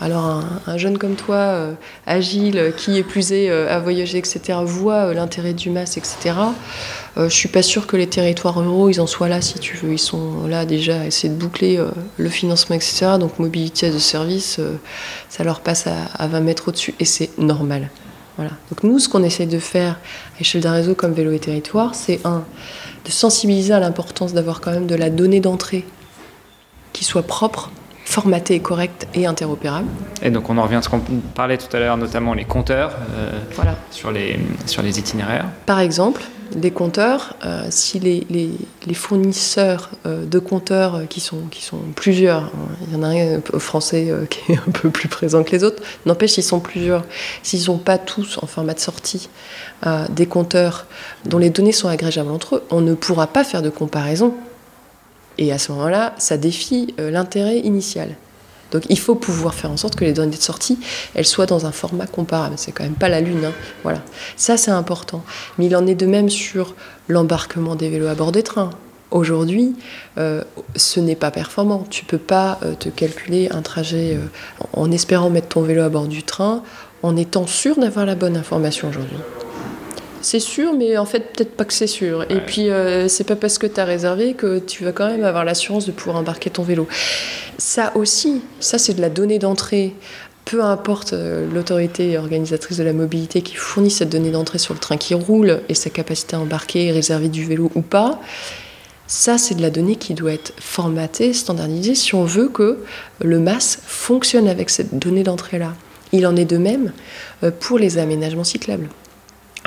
alors un, un jeune comme toi, euh, agile, qui est plus à voyager, etc., voit l'intérêt du masse, etc. Je suis pas sûre que les territoires ruraux, ils en soient là, si tu veux. Ils sont là déjà à essayer de boucler le financement, etc. Donc mobilité de service, ça leur passe à, à 20 mètres au-dessus, et c'est normal. Voilà. Donc nous, ce qu'on essaie de faire à l'échelle d'un réseau comme Vélo et Territoire, c'est un, de sensibiliser à l'importance d'avoir quand même de la donnée d'entrée qui soit propre, formatée correcte et interopérable. Et donc on en revient à ce qu'on parlait tout à l'heure, notamment les compteurs euh, Voilà. sur, les, sur les itinéraires. Par exemple, des compteurs, euh, si les, les- les fournisseurs euh, de compteurs euh, qui sont, qui sont plusieurs, hein, il y en a un français qui est un peu plus présent que les autres, n'empêche, ils sont plusieurs. S'ils n'ont pas tous en format de sortie des compteurs dont les données sont agrégeables entre eux, on ne pourra pas faire de comparaison. Et à ce moment-là, ça défie l'intérêt initial. Donc il faut pouvoir faire en sorte que les données de sortie, elles soient dans un format comparable. C'est quand même pas la Lune. hein. Voilà. Ça, c'est important. Mais il en est de même sur l'embarquement des vélos à bord des trains. Aujourd'hui, euh, ce n'est pas performant. Tu peux pas euh, te calculer un trajet euh, en espérant mettre ton vélo à bord du train en étant sûr d'avoir la bonne information aujourd'hui. C'est sûr, mais en fait, peut-être pas que c'est sûr. Et puis, euh, c'est pas parce que tu as réservé que tu vas quand même avoir l'assurance de pouvoir embarquer ton vélo. Ça aussi, ça, c'est de la donnée d'entrée. Peu importe euh, l'autorité organisatrice de la mobilité qui fournit cette donnée d'entrée sur le train qui roule et sa capacité à embarquer et réserver du vélo ou pas, ça, c'est de la donnée qui doit être formatée, standardisée, si on veut que le MAS fonctionne avec cette donnée d'entrée-là. Il en est de même euh, pour les aménagements cyclables.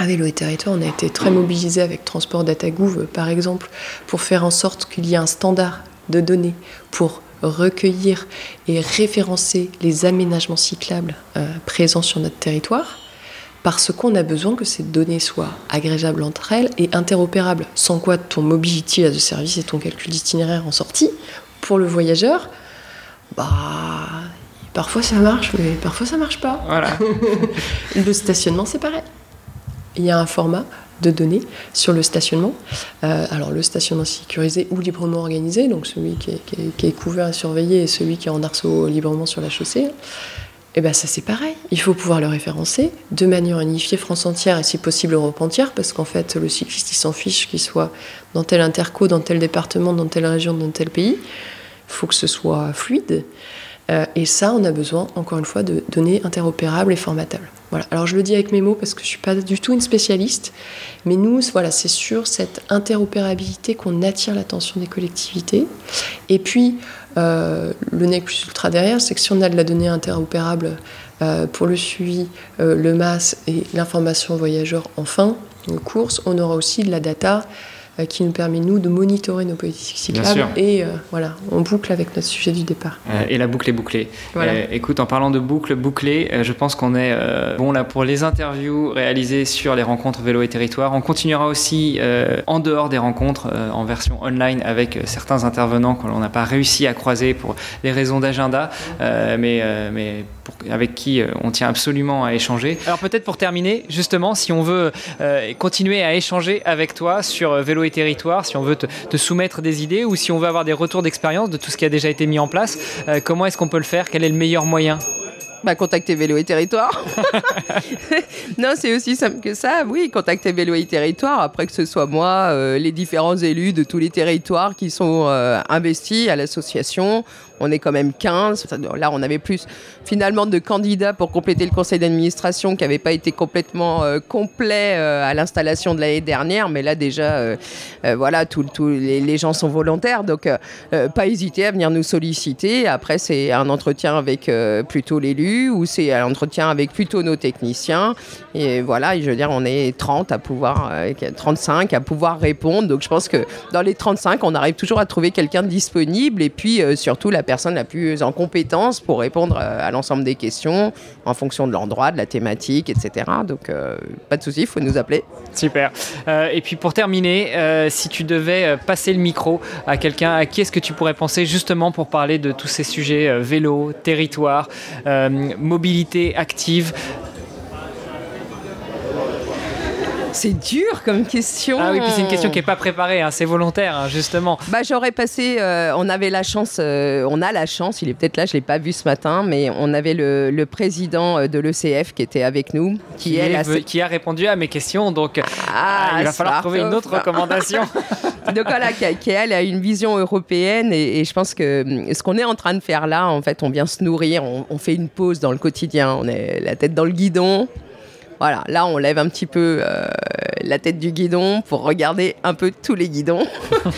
À Vélo et Territoire, on a été très mobilisé avec Transport DataGouv, par exemple, pour faire en sorte qu'il y ait un standard de données pour recueillir et référencer les aménagements cyclables euh, présents sur notre territoire, parce qu'on a besoin que ces données soient agrégeables entre elles et interopérables, sans quoi ton mobility as a service et ton calcul d'itinéraire en sortie, pour le voyageur, bah, parfois ça marche, mais parfois ça marche pas. Voilà. le stationnement, c'est pareil. Il y a un format de données sur le stationnement. Euh, alors le stationnement sécurisé ou librement organisé, donc celui qui est, couvert et surveillé et celui qui est en arceau librement sur la chaussée. Et eh bien ça c'est pareil, il faut pouvoir le référencer de manière unifiée France entière et si possible Europe entière, parce qu'en fait le cycliste il s'en fiche qu'il soit dans tel interco, dans tel département, dans telle région, dans tel pays. Il faut que ce soit fluide. Euh, et ça, on a besoin, encore une fois, de données interopérables et formatables. Voilà. Alors je le dis avec mes mots parce que je ne suis pas du tout une spécialiste, mais nous, voilà, c'est sur cette interopérabilité qu'on attire l'attention des collectivités. Et puis, euh, le nec plus ultra derrière, c'est que si on a de la donnée interopérable euh, pour le suivi, le MAS et l'information voyageur en fin de course, on aura aussi de la data qui nous permet, nous, de monitorer nos politiques cyclables. Et euh, voilà, on boucle avec notre sujet du départ. Euh, et la boucle est bouclée. écoute, en parlant de boucle bouclée, je pense qu'on est bon là pour les interviews réalisées sur les rencontres vélo et territoire. On continuera aussi en dehors des rencontres en version online avec certains intervenants qu'on n'a pas réussi à croiser pour des raisons d'agenda, mais, mais avec qui on tient absolument à échanger. Alors peut-être pour terminer, justement, si on veut continuer à échanger avec toi sur vélo et territoire, si on veut te, soumettre des idées ou si on veut avoir des retours d'expérience de tout ce qui a déjà été mis en place, euh, comment est-ce qu'on peut le faire? Quel est le meilleur moyen? Bah, contacter Vélo et Territoire. non, c'est aussi simple que ça. Oui, contacter Vélo et Territoire. Après que ce soit moi, euh, les différents élus de tous les territoires qui sont euh, investis à l'association on est quand même 15. Là, on avait plus finalement de candidats pour compléter le conseil d'administration qui n'avait pas été complètement euh, complet euh, à l'installation de l'année dernière. Mais là, déjà, euh, voilà, tous les, gens sont volontaires. Donc, pas hésiter à venir nous solliciter. Après, c'est un entretien avec plutôt l'élu ou c'est un entretien avec plutôt nos techniciens. Et voilà, je veux dire, on est 30 à pouvoir, 35 à pouvoir répondre. Donc, je pense que dans les 35, on arrive toujours à trouver quelqu'un de disponible et puis surtout la personne la plus en compétence pour répondre euh, à l'ensemble des questions en fonction de l'endroit, de la thématique, etc. Donc, euh, pas de souci, il faut nous appeler. Super. Euh, et puis pour terminer, si tu devais passer le micro à quelqu'un, à qui est-ce que tu pourrais penser justement pour parler de tous ces sujets vélo, territoire, mobilité active C'est dur comme question. Ah oui, puis c'est une question qui n'est pas préparée, hein, c'est volontaire, hein, justement. Bah, j'aurais passé, euh, on avait la chance, euh, on a la chance, il est peut-être là, je ne l'ai pas vu ce matin, mais on avait le, président euh, de l'ECF qui était avec nous. Qui, qui a répondu à mes questions, donc ah, il va falloir trouver une autre recommandation. donc voilà, qui, elle a une vision européenne et, je pense que hum, ce qu'on est en train de faire là, en fait, on vient se nourrir, on, on fait une pause dans le quotidien, on est la tête dans le guidon, voilà, là on lève un petit peu euh, la tête du guidon pour regarder un peu tous les guidons.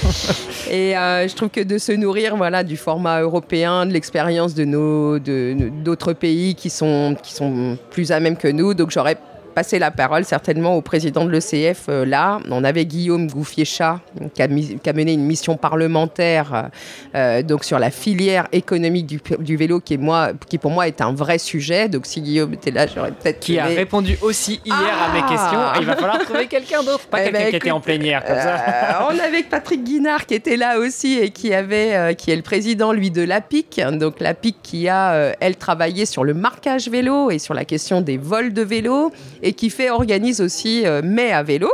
et euh, je trouve que de se nourrir voilà, du format européen, de l'expérience de nos d'autres pays qui sont, qui sont plus à même que nous, donc j'aurais passer la parole certainement au président de l'ECF euh, là. On avait Guillaume Gouffier-Chat qui, a mené une mission parlementaire euh, donc sur la filière économique du, vélo qui, est moi, qui pour moi est un vrai sujet. Donc si Guillaume était là, j'aurais peut-être... Qui a répondu aussi hier à mes ah questions. Il va falloir trouver quelqu'un d'autre, pas eh quelqu'un ben, qui était en plénière comme ça. Euh, on avait Patrick Guinard qui était là aussi et qui, avait, qui est le président lui de l'APIC. Donc l'APIC qui a, elle, travaillé sur le marquage vélo et sur la question des vols de vélo et qui fait organise aussi euh, Mai à vélo.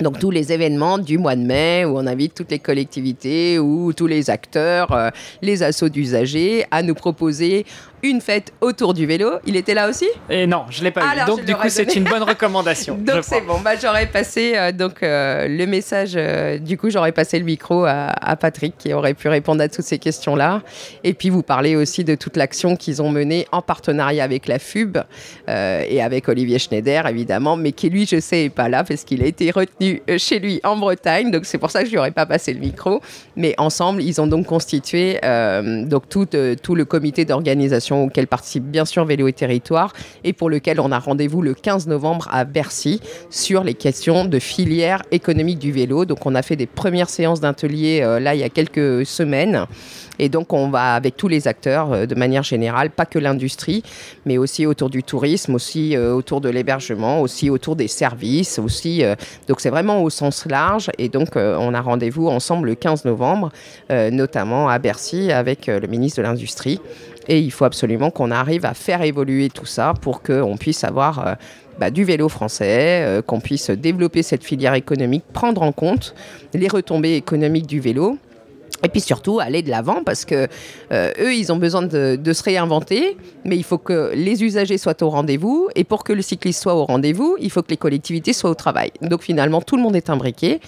Donc tous les événements du mois de mai où on invite toutes les collectivités ou tous les acteurs, euh, les assauts d'usagers à nous proposer une fête autour du vélo. Il était là aussi? Et non, je l'ai pas vu. Donc du coup, c'est une bonne recommandation. donc c'est bon. Bah, j'aurais passé euh, donc euh, le message. Euh, du coup, j'aurais passé le micro à, Patrick qui aurait pu répondre à toutes ces questions-là. Et puis vous parler aussi de toute l'action qu'ils ont menée en partenariat avec la FUB et avec Olivier Schneider évidemment, mais qui lui, je sais, est pas là parce qu'il a été retenu chez lui en Bretagne, donc c'est pour ça que je lui aurais pas passé le micro. Mais ensemble, ils ont donc constitué donc tout, tout le comité d'organisation auquel participe bien sûr Vélo et Territoire et pour lequel on a rendez-vous le 15 novembre à Bercy sur les questions de filière économique du vélo. Donc on a fait des premières séances d'atelier là il y a quelques semaines. Et donc, on va avec tous les acteurs euh, de manière générale, pas que l'industrie, mais aussi autour du tourisme, aussi euh, autour de l'hébergement, aussi autour des services, aussi. Euh, donc, c'est vraiment au sens large. Et donc, on a rendez-vous ensemble le 15 novembre, notamment à Bercy avec le ministre de l'Industrie. Et il faut absolument qu'on arrive à faire évoluer tout ça pour qu'on puisse avoir bah, du vélo français, qu'on puisse développer cette filière économique, prendre en compte les retombées économiques du vélo. Et puis surtout aller de l'avant parce que euh, eux ils ont besoin de, se réinventer mais il faut que les usagers soient au rendez-vous. Et pour que le cycliste soit au rendez-vous il faut que les collectivités soient au travail. Donc finalement tout le monde est imbriqué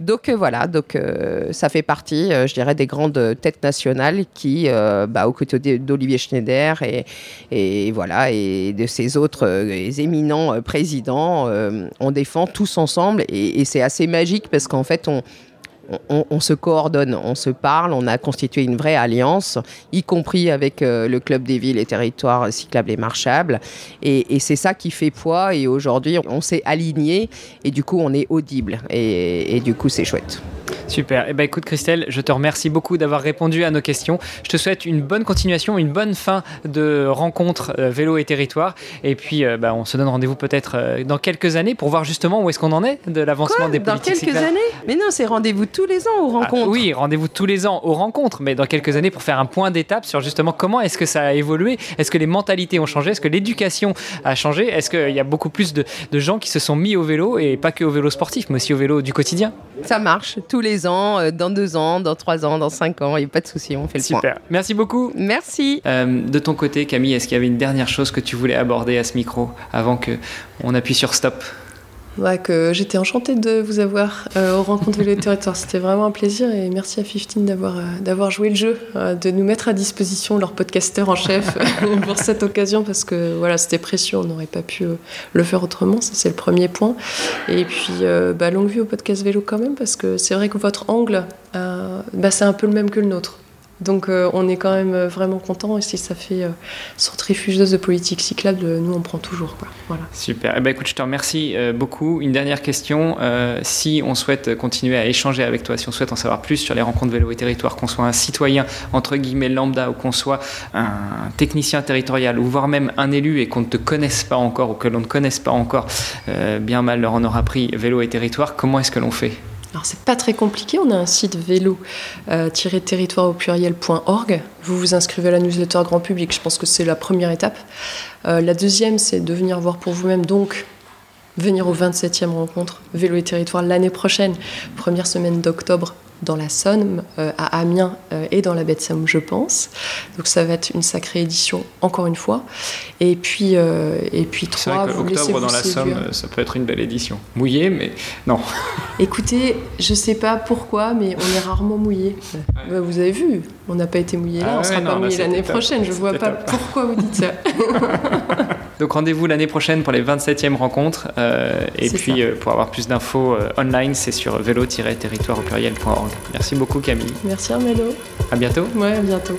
donc euh, voilà, donc euh, ça fait partie, je dirais, des grandes têtes nationales qui, bah, aux côtés d'Olivier Schneider et, voilà et de ces autres éminents présidents, on défend tous ensemble. Et c'est assez magique parce qu'en fait on on, se coordonne, on se parle, on a constitué une vraie alliance, y compris avec euh, le club des villes et territoires cyclables et marchables. Et, c'est ça qui fait poids. Et aujourd'hui, on s'est aligné et du coup, on est audible. et du coup, c'est chouette. Super. Eh ben, écoute, Christelle, je te remercie beaucoup d'avoir répondu à nos questions. Je te souhaite une bonne continuation, une bonne fin de rencontre euh, vélo et territoire. Et puis, euh, bah, on se donne rendez-vous peut-être dans quelques années pour voir justement où est-ce qu'on en est de l'avancement des politiques. Dans quelques années? Mais non, c'est rendez-vous tous les ans aux ah, rencontres. oui, rendez-vous tous les ans aux rencontres, mais dans quelques années pour faire un point d'étape sur justement comment est-ce que ça a évolué, est-ce que les mentalités ont changé, est-ce que l'éducation a changé, est-ce qu'il y a beaucoup plus de, de gens qui se sont mis au vélo et pas que au vélo sportif, mais aussi au vélo du quotidien. Ça marche tous les ans, euh, dans deux ans, dans trois ans, dans cinq ans, il n'y a pas de souci, on fait le Super. Merci beaucoup. Merci. Euh, de ton côté, Camille, est-ce qu'il y avait une dernière chose que tu voulais aborder à ce micro avant qu'on appuie sur stop? Que j'étais enchantée de vous avoir euh, au Rencontre Vélo Territoire. C'était vraiment un plaisir et merci à 15 d'avoir euh, d'avoir joué le jeu, euh, de nous mettre à disposition leur podcasteur en chef pour cette occasion parce que voilà, c'était précieux, on n'aurait pas pu le faire autrement, ça c'est le premier point. Et puis bah, longue vue au podcast vélo quand même parce que c'est vrai que votre angle, bah, c'est un peu le même que le nôtre. Donc euh, on est quand même euh, vraiment content et si ça fait euh, centrifugeuse de politique cyclable, nous on prend toujours. Voilà. Super. Eh ben, écoute, je te remercie beaucoup. Une dernière question. si on souhaite continuer à échanger avec toi, si on souhaite en savoir plus sur les rencontres vélo et territoire, qu'on soit un citoyen entre guillemets lambda ou qu'on soit un technicien territorial ou voire même un élu et qu'on ne te connaisse pas encore ou que l'on ne connaisse pas encore, bien mal leur en aura pris vélo et territoire, comment est-ce que l'on fait? Alors c'est pas très compliqué, on a un site vélo-territoire au pluriel.org. Vous vous inscrivez à la newsletter grand public, je pense que c'est la première étape. Euh, la deuxième, c'est de venir voir pour vous-même, donc venir au 27e rencontre Vélo et Territoire l'année prochaine, première semaine d'octobre dans la Somme, euh, à Amiens euh, et dans la baie de Somme, je pense. Donc ça va être une sacrée édition, encore une fois. Et puis, euh, et puis trois, vrai que octobre dans la Somme, ça peut être une belle édition. Mouillé, mais non. Écoutez, je sais pas pourquoi, mais on est rarement mouillé. Vous avez vu, on n'a pas été mouillé là, ah on sera pas mouillé l'année prochaine. Je vois pas pourquoi vous dites ça. Donc rendez-vous l'année prochaine pour les 27e rencontres. et puis pour avoir plus d'infos online, c'est sur vélo-territoire au pluriel.org. Merci beaucoup Camille. Merci Armelo. À bientôt. Ouais, à bientôt.